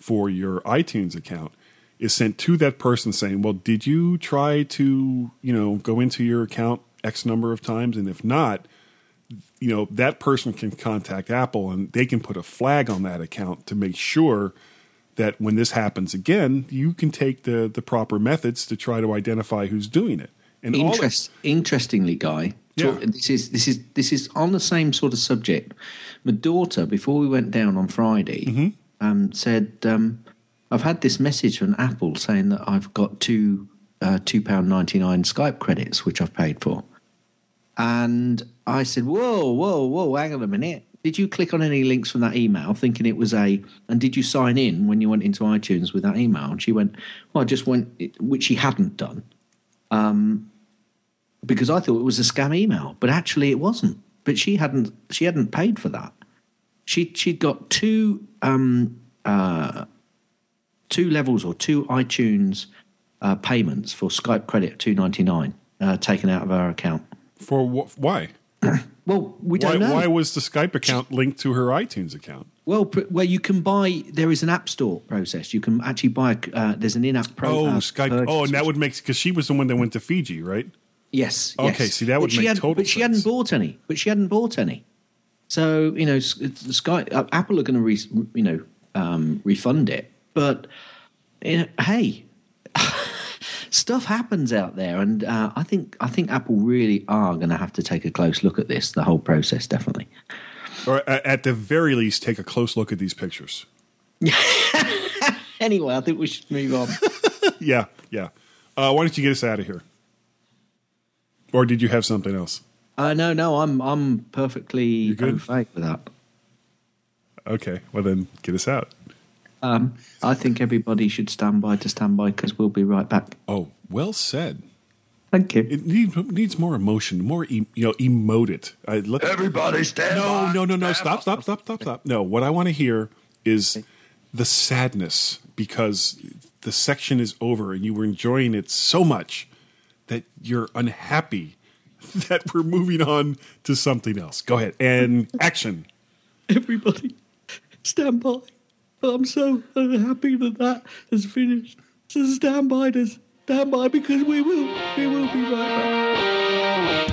for your iTunes account is sent to that person saying, "Well, did you try to, you know, go into your account X number of times and if not, you know, that person can contact Apple and they can put a flag on that account to make sure that when this happens again, you can take the the proper methods to try to identify who's doing it." And Interest, interestingly, Guy, Yeah. talk- this is this is this is on the same sort of subject. My daughter, before we went down on Friday, Mm-hmm. Um, said, um, "I've had this message from Apple saying that I've got two uh, two pound ninety nine Skype credits, which I've paid for." And I said, "Whoa, whoa, whoa! Hang on a minute." Did you click on any links from that email thinking it was a, and did you sign in when you went into iTunes with that email? And she went, Well, I just went, which she hadn't done because I thought it was a scam email, but actually it wasn't. But she hadn't she hadn't paid for that. She she'd got two um, uh, two levels or two iTunes uh, payments for Skype credit two ninety nine uh, taken out of her account. for wh- why? (clears throat) Well, we don't know. why was the Skype account linked to her iTunes account? well, pr- where you can buy, there is an app store process. You can actually buy. Uh, there's an in-app pro. Oh, uh, Skype. purchase Oh, and that would make because she was the one that went to Fiji, right? Yes. Okay, yes. see, that would but make hadn't- total But she sense. hadn't bought any. But she hadn't bought any. So you know, Sky, uh, Apple are going to, re, you know, um, refund it. But you know, hey, (laughs) stuff happens out there, and uh, I think I think Apple really are going to have to take a close look at this. The whole process, definitely. Or at the very least, take a close look at these pictures. (laughs) Anyway, I think we should move on. (laughs) yeah, yeah. Uh, why don't you get us out of here? Or did you have something else? Uh, no, no, I'm I'm perfectly good? au with that. Okay, well then, get us out. Um, I think everybody should stand by to stand by because we'll be right back. Oh, well said. Thank you. It needs, needs more emotion, more e- you know, emote it. I, let, Everybody stand no, by. no, no, no! Stop, stop, stop, stop, stop! No, what I want to hear is the sadness because the section is over and you were enjoying it so much that you're unhappy (laughs) that we're moving on to something else. Go ahead and (laughs) action. Everybody, stand by. I'm so happy that that has finished. So stand by, to stand by because we will, we will be right back.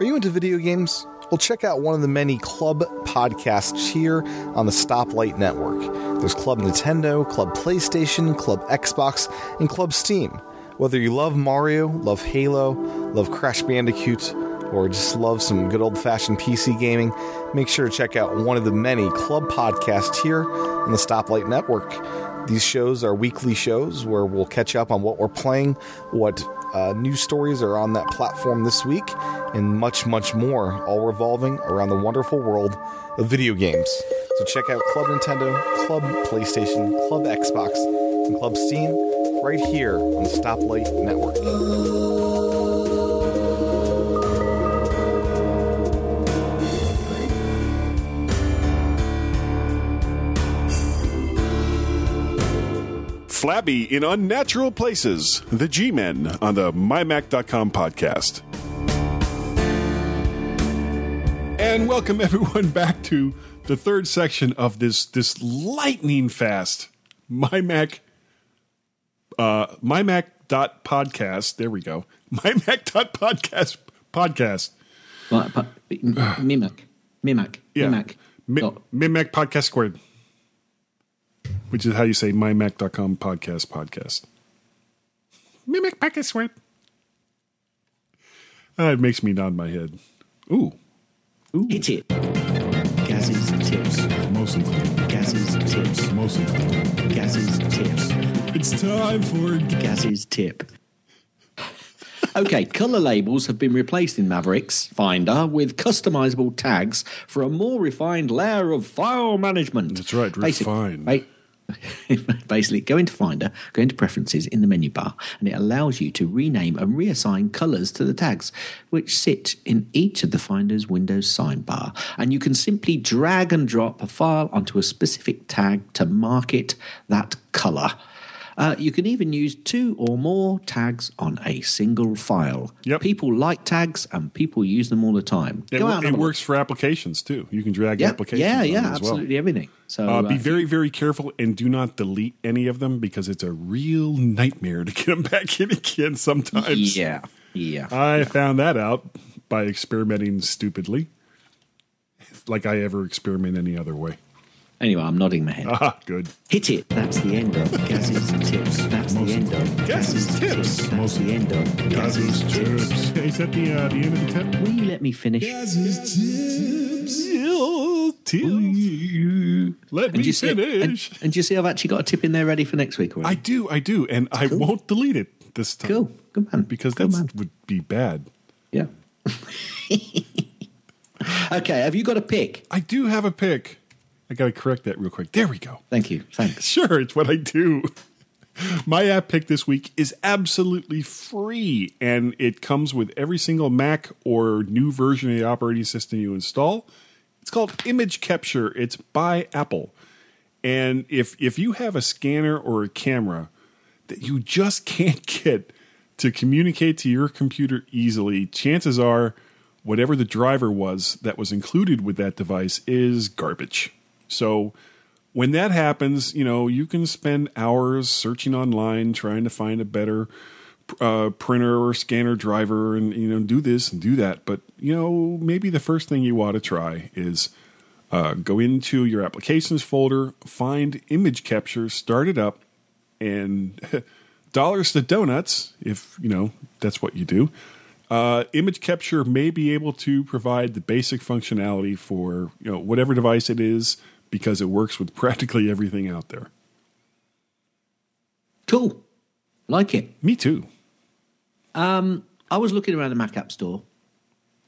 Are you into video games? Well, check out one of the many club podcasts here on the Stoplight Network. There's Club Nintendo, Club PlayStation, Club Xbox, and Club Steam. Whether you love Mario, love Halo, love Crash Bandicoot, or just love some good old fashioned PC gaming, make sure to check out one of the many club podcasts here on the Stoplight Network. These shows are weekly shows where we'll catch up on what we're playing, what uh, news stories are on that platform this week, and much, much more, all revolving around the wonderful world of video games. So check out Club Nintendo, Club PlayStation, Club Xbox, and Club Steam right here on the Stoplight Network. Flabby in Unnatural Places, the G Men on the MyMac.com podcast. And welcome (laughs) everyone back to the third section of this this lightning fast MyMac uh MyMac.podcast. There we go. (laughs) MyMac.podcast podcast. Right, but, Mimac, Mimac, Yeah. Mimac. Mi- dot- MyMac podcast squared. Which is how you say mymac.com podcast podcast. MyMac podcast squared. Uh, it makes me nod my head. Ooh. Ooh. It's it. Gaz's tips. Mostly. Gaz's tips. Mostly. Gaz's tips. It's time for Gaz's tip. Okay, color labels have been replaced in Mavericks Finder with customizable tags for a more refined layer of file management. That's right, refined. ba- (laughs) Basically, go into Finder, go into Preferences in the menu bar, and it allows you to rename and reassign colors to the tags, which sit in each of the Finder's Windows sidebar. And you can simply drag and drop a file onto a specific tag to mark it that color. Uh, you can even use two or more tags on a single file. Yep. People like tags and people use them all the time. It, Go out it look. works for applications too. You can drag Yeah, applications. yeah, on yeah, as well. absolutely everything. So Uh, be uh, very, very careful and do not delete any of them because it's a real nightmare to get them (laughs) back in again sometimes. yeah, yeah. I found that out by experimenting stupidly, like I ever experiment any other way. Anyway, I'm nodding my head. (laughs) Ah, good. Hit it. That's the end of Gaz's tips. That's the end of Gaz's tips. That's the end of Gaz's tips. Is that the uh, the end of the tip? Will you let me finish? Gaz's tips. tips. Let me you see, and, finish. and do you see I've actually got a tip in there ready for next week? Already? I do, I do, and I won't delete it this time. Cool. Good man. Because that would be bad. Yeah. (laughs) okay, have you got a pick? I do have a pick. I got to correct that real quick. There we go. Thank you. Thanks. (laughs) Sure, it's what I do. (laughs) My app pick this week is absolutely free, and it comes with every single Mac or new version of the operating system you install. It's called Image Capture. It's by Apple, and if if you have a scanner or a camera that you just (laughs) can't get to communicate to your computer easily, chances are whatever the driver was that was included with that device is garbage. So when that happens, you know, you can spend hours searching online trying to find a better uh, printer or scanner driver and, you know, do this and do that. But, you know, maybe the first thing you ought to try is uh, go into your applications folder, find image capture, start it up, and (laughs) dollars to donuts, if, you know, that's what you do. Uh, image capture may be able to provide the basic functionality for you know whatever device it is because it works with (laughs) practically everything out there. Cool. Like it. Me too. Um, I was looking around the Mac App Store,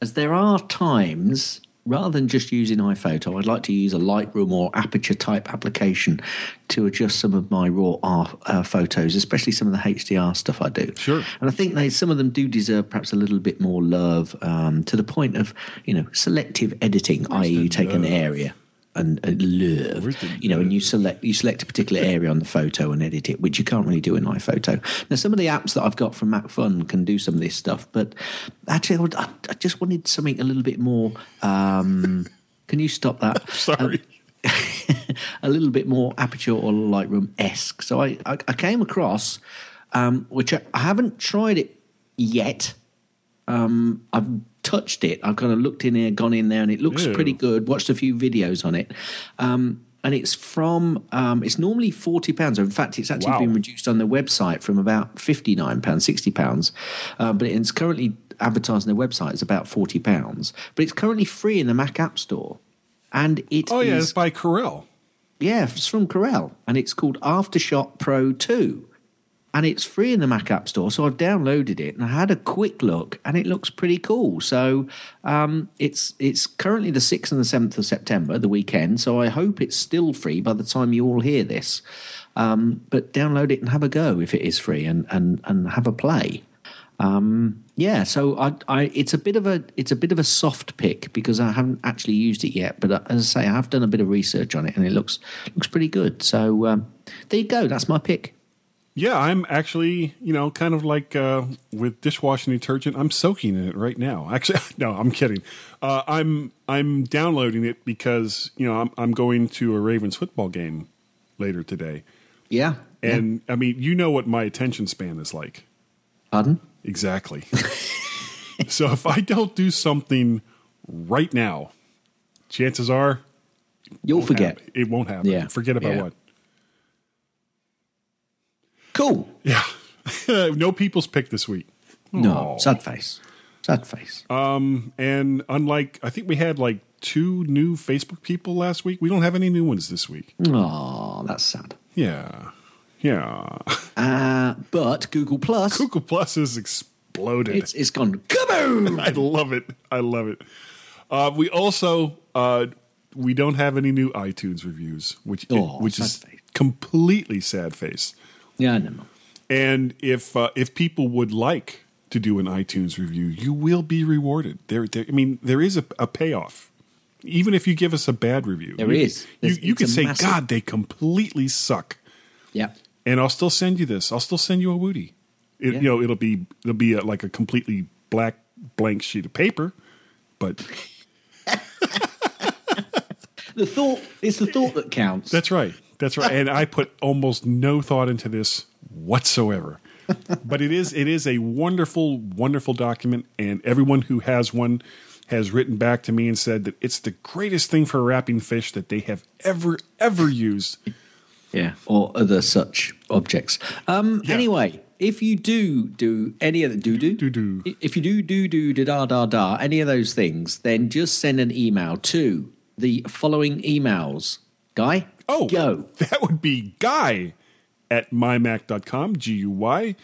as there are times, rather than just using iPhoto, I'd like to use a Lightroom or Aperture type application to adjust some of my raw uh, uh, photos, especially some of the HDR stuff I do. Sure. And I think they some of them do deserve perhaps a little bit more love um, to the point of you know selective editing, i.e., you take an area. And, love, you know, and you select you select a particular area on the photo and edit it, which you can't really do in iPhoto. Now, some of the apps that I've got from MacPhun can do some of this stuff, but actually, I, I just wanted something a little bit more. Um, (laughs) can you stop that? (laughs) Sorry. (laughs) a little bit more Aperture or Lightroom esque. So I, I, I came across, um, which I, I haven't tried it yet. Um, I've touched it. I've kind of looked in here, gone in there, and it looks Ew. pretty good. Watched a few videos on it. Um, and it's from um, it's normally forty pounds. In fact, it's actually Wow. been reduced on their website from about fifty nine pounds, sixty pounds. Uh, but it's currently advertised on their website as about forty pounds. But it's currently free in the Mac App Store, and it Oh yeah, is- it's by Corel. yeah, it's from Corel, and it's called AfterShot Pro 2. And it's free in the Mac App Store, so I've downloaded it and I had a quick look, and it looks pretty cool. So um, it's it's currently the sixth and the seventh of September, the weekend. So I hope it's still free by the time you all hear this. Um, but download it and have a go if it is free, and and and have a play. Um, yeah, so I, I, it's a bit of a, it's a bit of a soft pick because I haven't actually used it yet. But uh, as I say, I have done a bit of research on it, and it looks looks pretty good. So um, there you go. That's my pick. Yeah, I'm actually, you know, kind of like uh, with dishwashing detergent. I'm soaking in it right now. (laughs) Actually, no, I'm kidding. Uh, I'm I'm downloading it because you know I'm I'm going to a Ravens football game later today, Yeah. and I mean, you know what my attention span is like. Pardon? Exactly. (laughs) so if I don't do something right now, chances are You'll forget. happen. it won't happen. Yeah. Forget about Yeah. what. Cool. Yeah. (laughs) no people's pick this week. No, sad face. Sad face. Um, And unlike, I think we had like two new Facebook people last week. We don't have any new ones this week. Oh, that's sad. Yeah. Yeah. Uh, but Google Plus, Google Plus has exploded. it's it's gone kaboom. (laughs) I love it. I love it. Uh, we also uh, we don't have any new iTunes reviews, which Oh, which is face. completely sad face. Yeah, I know. And if uh, if people would like to do an iTunes review, you will be rewarded. There, there I mean, there is a, a payoff. Even if you give us a bad review, There you, is. You, There's- you can say, massive- "God, they completely suck." Yeah. and I'll still send you this. I'll still send you a Woody. It, Yeah. You know, it'll be it'll be a, like a completely black blank sheet of paper, but (laughs) The thought it's the thought that counts. That's right. That's right. And I put almost no thought into this whatsoever. but it is it is a wonderful, wonderful document, and everyone who has one has written back to me and said that it's the greatest thing for wrapping fish that they have ever ever used. Yeah, or other such objects. Um, Yeah. Anyway, if you do do any of the do do Do do. if you do do do da da da da any of those things, then just send an email to the following emails. Guy, Oh, go. That would be Guy at mymac.com, G U Y.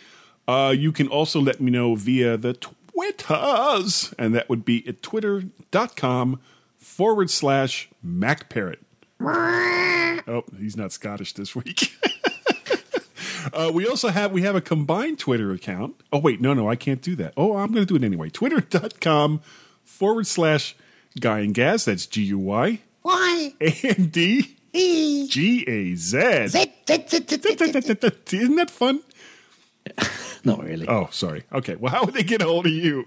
Uh, you can also let me know via the Twitters, and that would be at twitter.com forward slash MacParrot. Oh, he's not Scottish this week. (laughs) uh, we also have we have a combined Twitter account. Oh wait, no, no, I can't do that. Oh, I'm going to do it anyway. Twitter.com forward slash Guy and Gaz. That's G U Y Why? A N D G A Z. (laughs) Isn't that fun? (laughs) Not really. Oh, sorry. Okay. Well, how would they get a hold of you?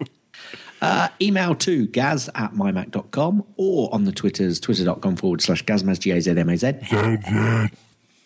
Uh, email to gaz at mymac.com or on the Twitters, twitter.com forward slash gazmaz, G-A-Z-M-A-Z.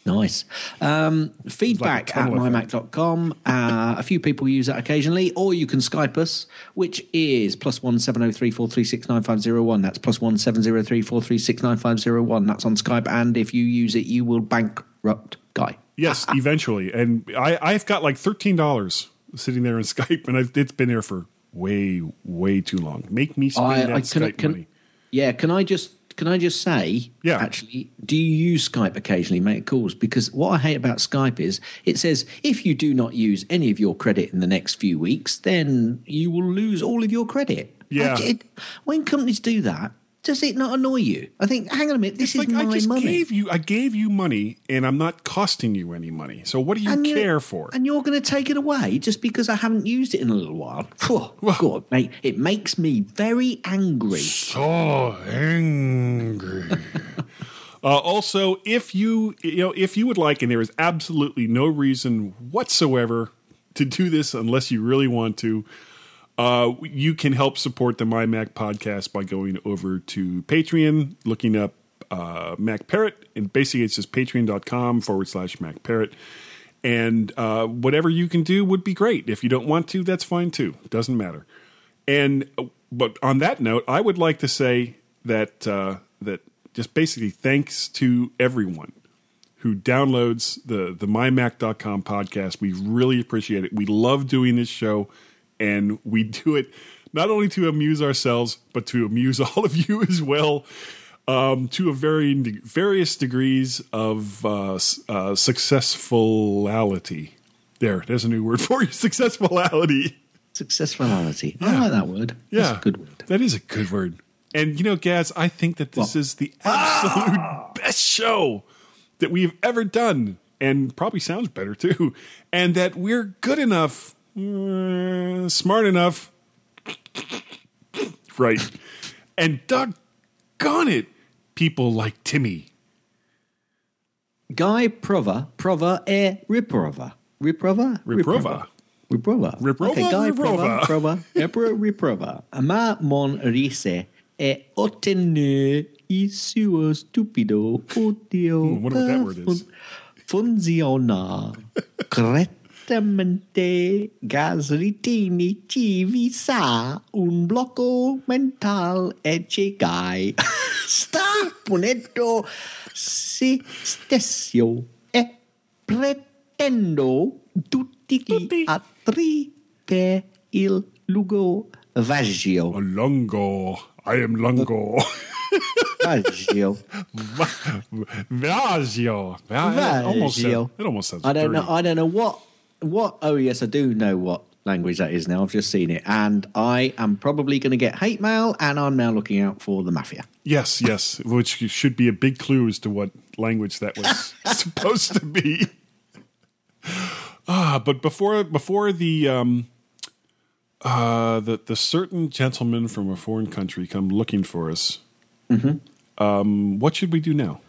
Nice. Um, feedback at tunnel effect. mymac.com. Uh, a few people use that occasionally, or you can Skype us, which is plus one seven oh three four three six nine five zero one. That's plus one seven zero three four three six nine five zero one. That's on Skype, and if you use it, you will bankrupt Guy. Yes, (laughs) eventually. And I, I've got like thirteen dollars sitting there in (laughs) Skype, and I've, it's been there for way, way too long. Make me spend that Skype can, money. Yeah, can I just can I just say? Yeah. Actually, do you use Skype occasionally, make calls? Because what I hate about Skype is it says if you do not use any of your credit in the next few weeks, then you will lose all of your credit. Yeah. I- it- when companies do that, does it not annoy you? I think, hang on a minute, this It's is like my I just money. gave you, I gave you money, and I'm not costing you any money. So what do you And care for? And you're going to take it away just because I haven't used it in a little while. Phew, God, mate, it makes me very angry. So angry. (laughs) Uh, also, if you you know if you would like, and there is absolutely no reason whatsoever to do this unless you really want to, uh, you can help support the My Mac podcast by going over to Patreon, looking up uh, Mac Parrot, and basically it's just patreon.com forward slash Mac Parrot. And uh, whatever you can do would be great. If you don't want to, that's fine too. Doesn't matter. And but on that note, I would like to say that uh, that just basically thanks to everyone who downloads the the mymac.com podcast. We really appreciate it. We love doing this show, and we do it not only to amuse ourselves, but to amuse (laughs) all of you as well. Um, to a varying various degrees of uh, uh, successfulity. There, there's a new word (laughs) for you. Successfulity. Successfulity. I like that word. Yeah, That's a good word. That is a good word. And you know, Gaz, I think that this is the absolute best show that we've ever done, and probably sounds better too. And that we're good enough, uh, smart enough, right? And doggone it, people like Timmy. Guy Prova, Prova e Riprova. Riprova? Riprova. Riprova. Riprova, Okay, Guy Riprova. Prova, Prova, Riprova. Ma mon rise e ottenne il suo stupido (laughs) odio. Wonder that word is. Funziona (laughs) correttamente gas ritini ci vi sa un blocco mental e Guy. (laughs) Sta punendo se stesso e pretendo tutti gli altri per il lungo vagio. Longo. I am Longo. Vagio. (laughs) Vagio. Vagio. it almost sounds I don't know. I don't know what. What? Oh yes, I do know what language that is now. I've just seen it, and I am probably going to get hate mail, and I'm now looking out for the mafia. Yes, yes, which should be a big clue as to what language that was (laughs) supposed to be. Ah, but before before the um, uh, the the certain gentleman from a foreign country come looking for us, um, what should we do now?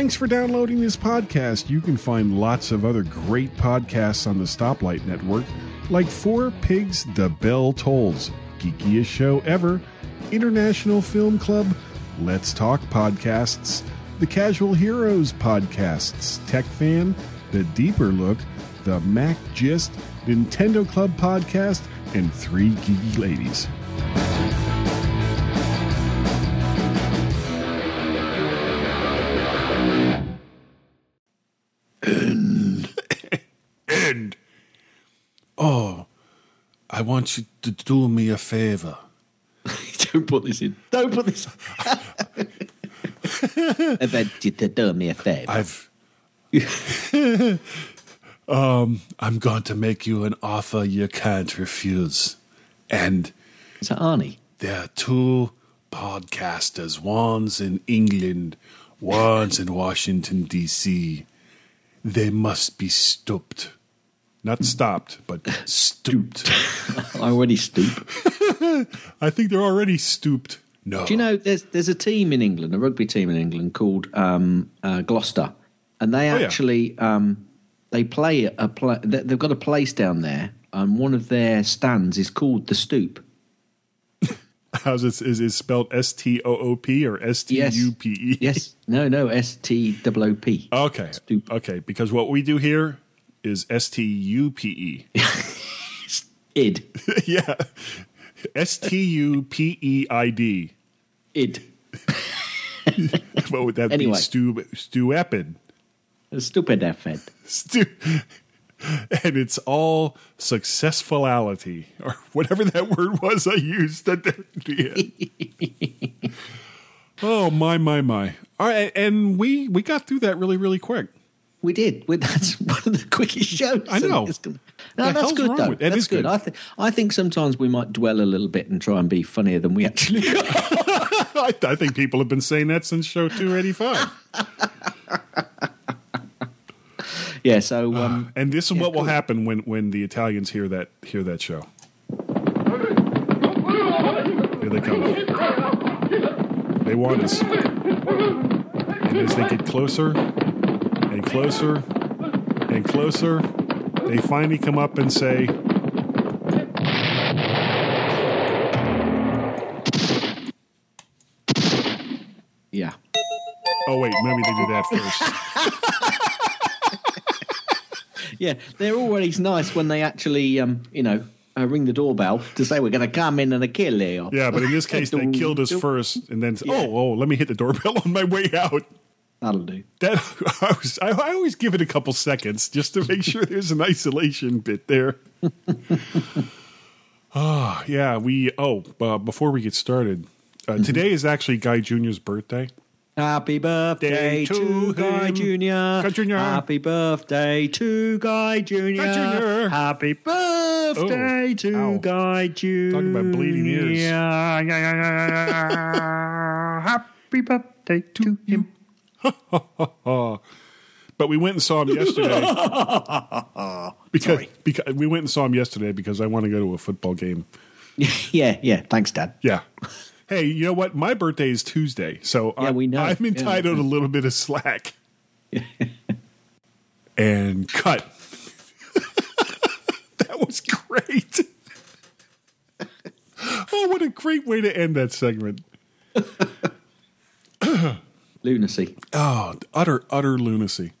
Thanks for downloading this podcast. You can find lots of other great podcasts on the Stoplight Network, like Four Pigs The Bell Tolls, Geekiest Show Ever, International Film Club, Let's Talk Podcasts, the Casual Heroes Podcasts, Tech Fan, The Deeper Look, the Mac Gist, Nintendo Club Podcast, and Three Geeky Ladies. I want you to do me a favor. (laughs) Don't put this in. Don't put this. I bet you to do me a favor. I've. (laughs) um, I'm going to make you an offer you can't refuse. And Is that Arnie? there are two podcasters. One's in England, one's in Washington, D.C. They must be stooped. Not stopped, but stooped. I (laughs) already stoop. (laughs) I think they're already stooped. No. Do you know there's there's a team in England, a rugby team in England called um, uh, Gloucester, and they Oh, yeah. actually um, they play a play. they- They've got a place down there, and one of their stands is called the Stoop. (laughs) How's it? Is it spelled S T O O P or S T U P E? Yes, no, no, S T O O P. Okay. Stoop. Okay. Because what we do here is S T U P E. (laughs) Id, (laughs) Yeah. S T U P E I D. id, (laughs) What would that Anyway. be? Stu Stuepid. stupid effort. Stu and it's all successfulity or whatever that word was I used at the end. oh my my my. All right, and we we got through that really really quick. We did. We, that's (laughs) one of the quickest shows. I know. It's gonna- The No, that's good though. with- that's is good. I think I think sometimes we might dwell a little bit and try and be funnier than we actually are. (laughs) I, I think people have been saying that since show 285. (laughs) yeah. So um, And this is Yeah, what will cool. happen when, when the Italians hear that hear that show. Here they come. They want us. And as they get closer closer and closer, they finally come up and say, yeah. "Oh wait, maybe they do that first. (laughs) Yeah, they're always nice when they actually, um, you know, uh, ring the doorbell to say we're going to come in and kill you. Yeah, but in this case, they killed us (laughs) first, and then oh oh, let me hit the doorbell on my way out. That'll do. That (laughs) I, was, I, I always give it a couple seconds just to make (laughs) sure there's an isolation bit there. oh (laughs) yeah, we. Oh, uh, before we get started, uh, Mm-hmm. today is actually Guy Junior's birthday. Happy birthday to to Guy him. Junior. Guy Jr.. Happy birthday to Guy Junior. Guy Jr.. Happy birthday Oh, to ow. Guy Junior. Talking about bleeding ears. Yeah Happy birthday to him. (laughs) But we went and saw him yesterday (laughs) because because we went and saw him yesterday because I want to go to a football game. (laughs) yeah, yeah. Thanks, Dad. Yeah. Hey, you know what? My birthday is Tuesday, so Yeah, I'm, we know. I'm Yeah. entitled a little bit of slack. and cut. that was great. oh, what a great way to end that segment. Lunacy. Oh, utter, utter lunacy.